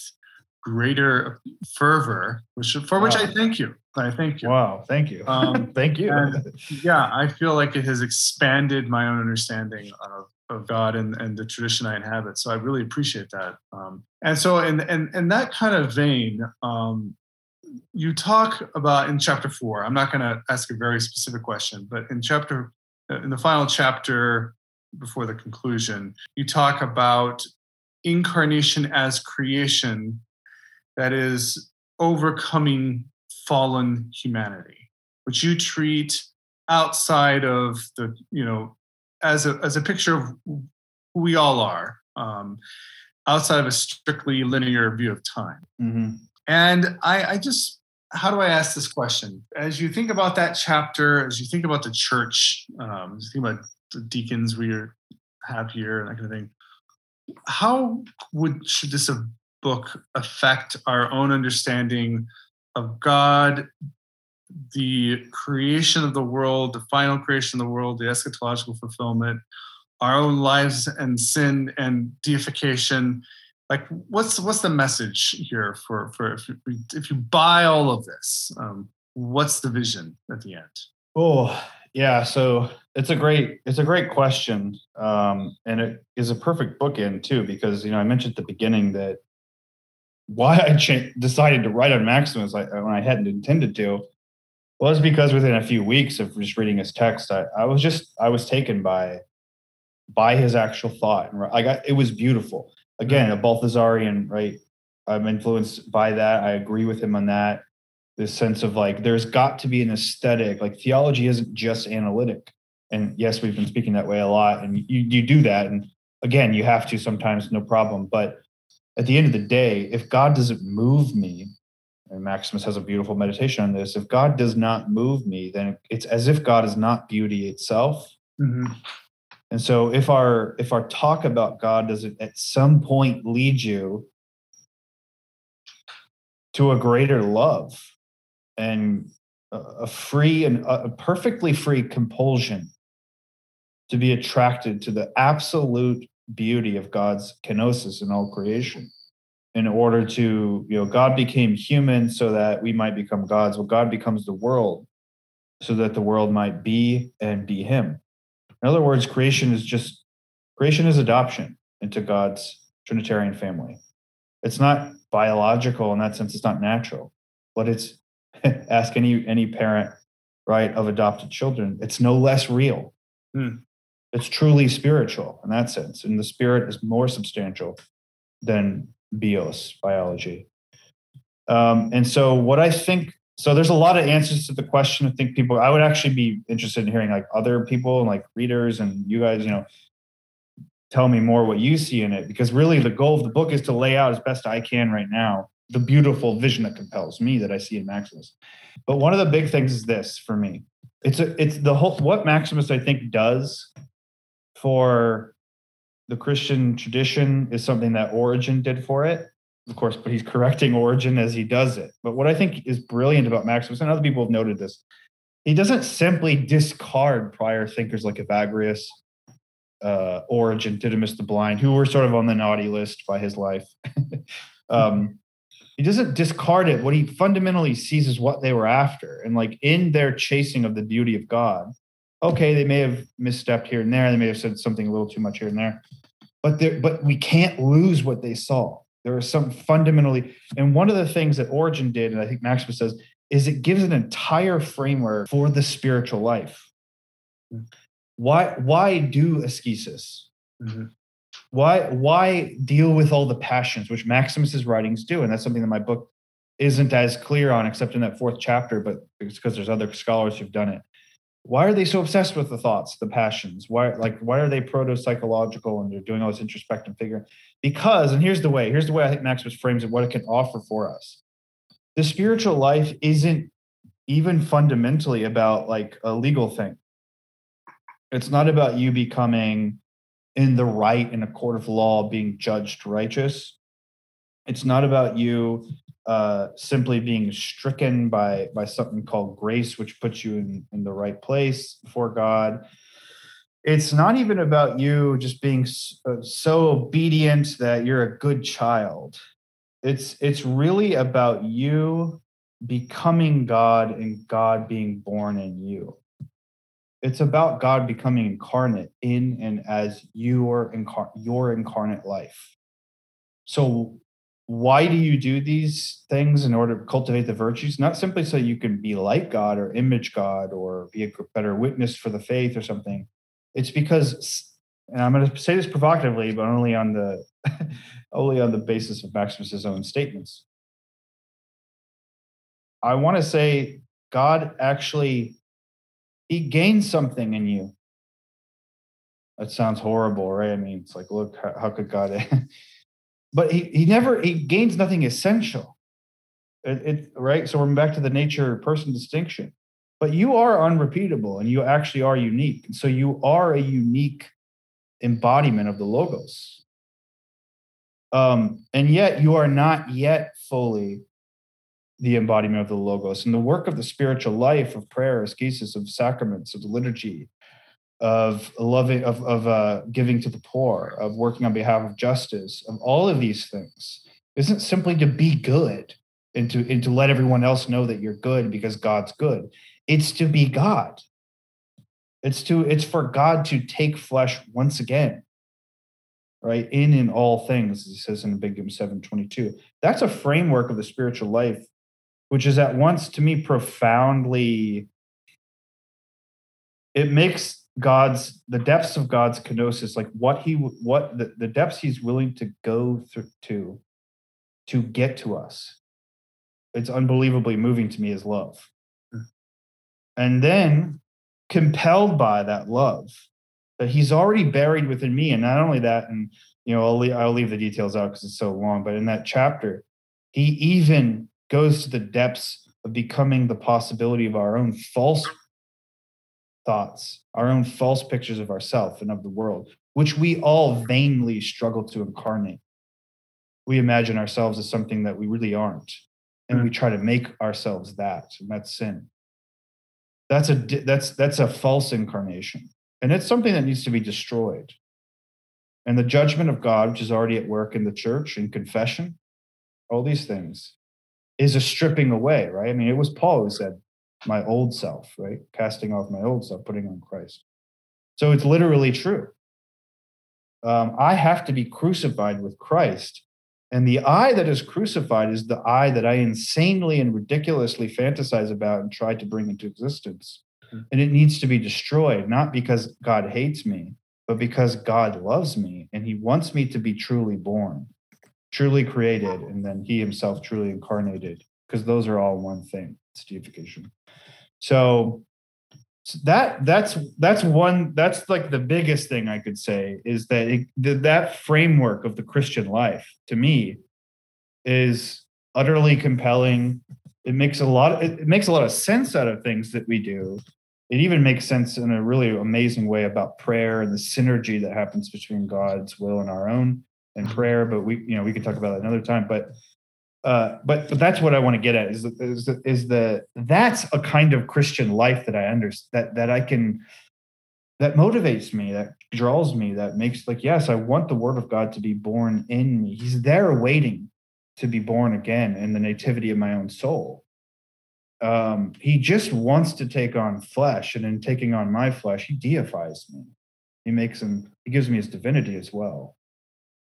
greater fervor, which for wow. which I thank you. I thank you. Wow, thank you. Um, [LAUGHS] thank you. yeah, I feel like it has expanded my own understanding of, of God and, and the tradition I inhabit. So I really appreciate that. Um, and so, in, in, in that kind of vein, um, you talk about in chapter four, I'm not going to ask a very specific question, but in chapter in the final chapter before the conclusion, you talk about incarnation as creation that is overcoming fallen humanity, which you treat outside of the, you know, as a as a picture of who we all are, um, outside of a strictly linear view of time. Mhm. And I, I just, how do I ask this question? As you think about that chapter, as you think about the church, um, as you think about the deacons we are, have here and that kind of thing, how would should this uh, book affect our own understanding of God, the creation of the world, the final creation of the world, the eschatological fulfillment, our own lives and sin and deification? Like, what's what's the message here for for if you, if you buy all of this? Um, what's the vision at the end? Oh, yeah. So it's a great it's a great question, um, and it is a perfect bookend too, because you know I mentioned at the beginning that why I cha- decided to write on Maximus like, when I hadn't intended to was because within a few weeks of just reading his text, I, I was just I was taken by by his actual thought, and I got it was beautiful. Again, mm-hmm. a Balthasarian, right? I'm influenced by that. I agree with him on that this sense of like there's got to be an aesthetic like theology isn't just analytic and yes we've been speaking that way a lot and you, you do that and again you have to sometimes no problem but at the end of the day if god doesn't move me and maximus has a beautiful meditation on this if god does not move me then it's as if god is not beauty itself Mm-hmm. and so if our if our talk about god doesn't at some point lead you to a greater love and a free and a perfectly free compulsion to be attracted to the absolute beauty of God's kenosis in all creation. In order to you know God became human so that we might become gods. Well God becomes the world so that the world might be and be him. In other words creation is just creation is adoption into God's trinitarian family. It's not biological in that sense it's not natural but it's [LAUGHS] ask any any parent right of adopted children it's no less real. Hmm. It's truly spiritual in that sense. And the spirit is more substantial than bios biology. Um, and so what i think so there's a lot of answers to the question. I think people i would actually be interested in hearing like other people and like readers and you guys you know tell me more what you see in it. Because really the goal of the book is to lay out as best i can right now the beautiful vision that compels me that i see in maximus. But one of the big things is this for me. It's a, it's the whole what maximus i think does for the christian tradition is something that Origen did for it of course but he's correcting Origen as he does it but what i think is brilliant about maximus and other people have noted this he doesn't simply discard prior thinkers like evagrius uh, origen didymus the blind who were sort of on the naughty list by his life [LAUGHS] um, he doesn't discard it. What he fundamentally sees is what they were after. And like in their chasing of the beauty of God, okay, they may have misstepped here and there. They may have said something a little too much here and there. But there, but we can't lose what they saw. There is some fundamentally, and one of the things that Origen did, and I think Maximus says, is it gives an entire framework for the spiritual life. Why, why do ascesis? Mhm. why why deal with all the passions which maximus's writings do and that's something that my book isn't as clear on except in that fourth chapter but it's because there's other scholars who've done it why are they so obsessed with the thoughts the passions? Why like why are they proto-psychological and they're doing all this introspective figuring? Because and here's the way here's the way i think maximus frames it what it can offer for us. The spiritual life isn't even fundamentally about like a legal thing. It's not about you becoming in the right in a court of law being judged righteous. It's not about you uh, simply being stricken by by something called grace which puts you in, in the right place before god. It's not even about you just being uh, so obedient that you're a good child. It's it's really about you becoming god and god being born in you. It's about God becoming incarnate in and as your incar- your incarnate life. So why do you do these things in order to cultivate the virtues? Not simply so you can be like God or image God or be a better witness for the faith or something. It's because and I'm going to say this provocatively, but only on the [LAUGHS] only on the basis of Maximus's own statements. I want to say God actually he gains something in you. That sounds horrible, right? I mean, it's like, look, how, how could God? [LAUGHS] but he he never he gains nothing essential. It, it right. So we're back to the nature person distinction. But you are unrepeatable, and you actually are unique. And so you are a unique embodiment of the logos. Um, and yet you are not yet fully the embodiment of the logos. And the work of the spiritual life of prayer, ascesis, of sacraments, of the liturgy, of loving, of, of uh, giving to the poor, of working on behalf of justice, of all of these things isn't simply to be good and to, and to let everyone else know that you're good because God's good. It's to be God. It's to it's for God to take flesh once again. Right? In in all things, as he says in Big 722. That's a framework of the spiritual life, which is at once to me profoundly it makes God's the depths of God's kenosis, like what he what the, the depths he's willing to go through to to get to us. It's unbelievably moving to me as love. Hmm. And then compelled by that love that he's already buried within me. And not only that, and you know, I'll leave, I'll leave the details out because it's so long, but in that chapter, he even goes to the depths of becoming the possibility of our own false thoughts, our own false pictures of ourselves and of the world, which we all vainly struggle to incarnate. We imagine ourselves as something that we really aren't, and we hmm. try to make ourselves that, and that's sin. That's a that's that's a false incarnation, and it's something that needs to be destroyed. And the judgment of God, which is already at work in the church in confession, all these things, is a stripping away. Right? I mean, it was Paul who said, "My old self," right, casting off my old self, putting on Christ. So it's literally true. Um, I have to be crucified with Christ and the I that is crucified is the I that I insanely and ridiculously fantasize about and try to bring into existence. Hmm. And it needs to be destroyed, not because God hates me, but because God loves me and he wants me to be truly born, truly created, and then he himself truly incarnated, because those are all one thing. It's deification. So so that that's that's one that's like the biggest thing i could say is that it, that framework of the christian life to me is utterly compelling it makes a lot it, it makes a lot of sense out of things that we do it even makes sense in a really amazing way about prayer and the synergy that happens between god's will and our own and mm-hmm. prayer but we you know we could talk about that another time but uh, but but that's what I want to get at is is the, is the that's a kind of Christian life that I understand that that I can that motivates me that draws me that makes like yes I want the Word of God to be born in me. He's there waiting to be born again in the nativity of my own soul. Um, he just wants to take on flesh, and in taking on my flesh, he deifies me. He makes him. He gives me his divinity as well.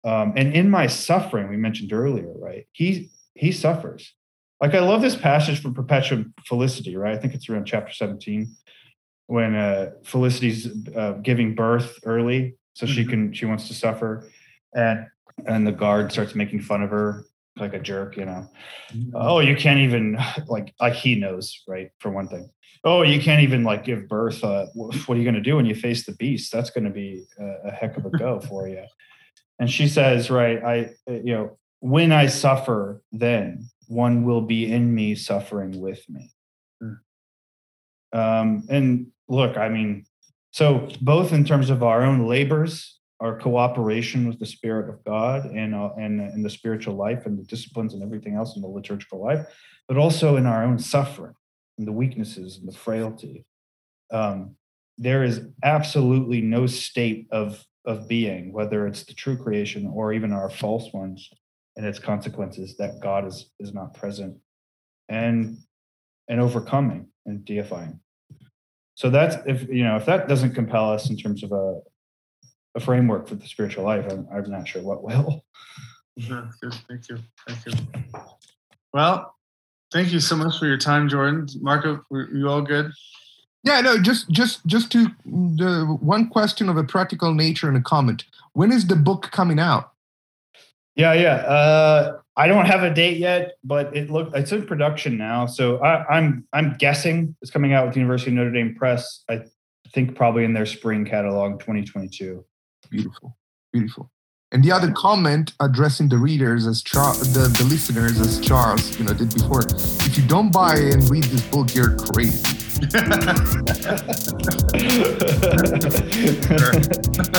Um, and in my suffering, we mentioned earlier, right? He he suffers. Like I love this passage from Perpetual Felicity, right? I think it's around chapter 17 when uh, Felicity's uh, giving birth early, so mm-hmm. she can she wants to suffer, and and the guard starts making fun of her like a jerk, you know. Mm-hmm. Oh, you can't even [LAUGHS] like like he knows, right? For one thing. Oh, you can't even like give birth. Uh, what are you going to do when you face the beast? That's going to be a, a heck of a go for you. And she says, right, I you know when I suffer, then one will be in me suffering with me. Mm. Um, and look, I mean, so both in terms of our own labors, our cooperation with the Spirit of God, and uh, and in the spiritual life and the disciplines and everything else in the liturgical life, but also in our own suffering and the weaknesses and the frailty. Um, there is absolutely no state of of being, whether it's the true creation or even our false ones, and its consequences that God is is not present and and overcoming and deifying. So that's if you know if that doesn't compel us in terms of a a framework for the spiritual life, I'm, I'm not sure what will. Yeah, good. Thank you. Thank you. Well, thank you so much for your time, Jordan. Marco, were you all good? Yeah, no, just just just to the one question of a practical nature and a comment. When is the book coming out? Yeah, yeah. Uh, I don't have a date yet, but it look it's in production now. So I, I'm I'm guessing it's coming out with the University of Notre Dame Press. I think probably in their spring catalog, 2022. Beautiful, beautiful. And the other comment addressing the readers as Char- the, the listeners as Charles, you know, did before. If you don't buy and read this book, you're crazy.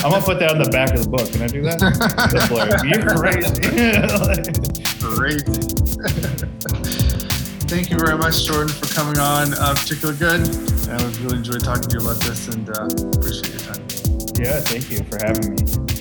I'm gonna put that on the back of the book. Can I do that? [LAUGHS] You're crazy. crazy. Thank you very much, Jordan, for coming on uh, Particular Good. I really enjoyed talking to you about this and uh, appreciate your time. Yeah, thank you for having me.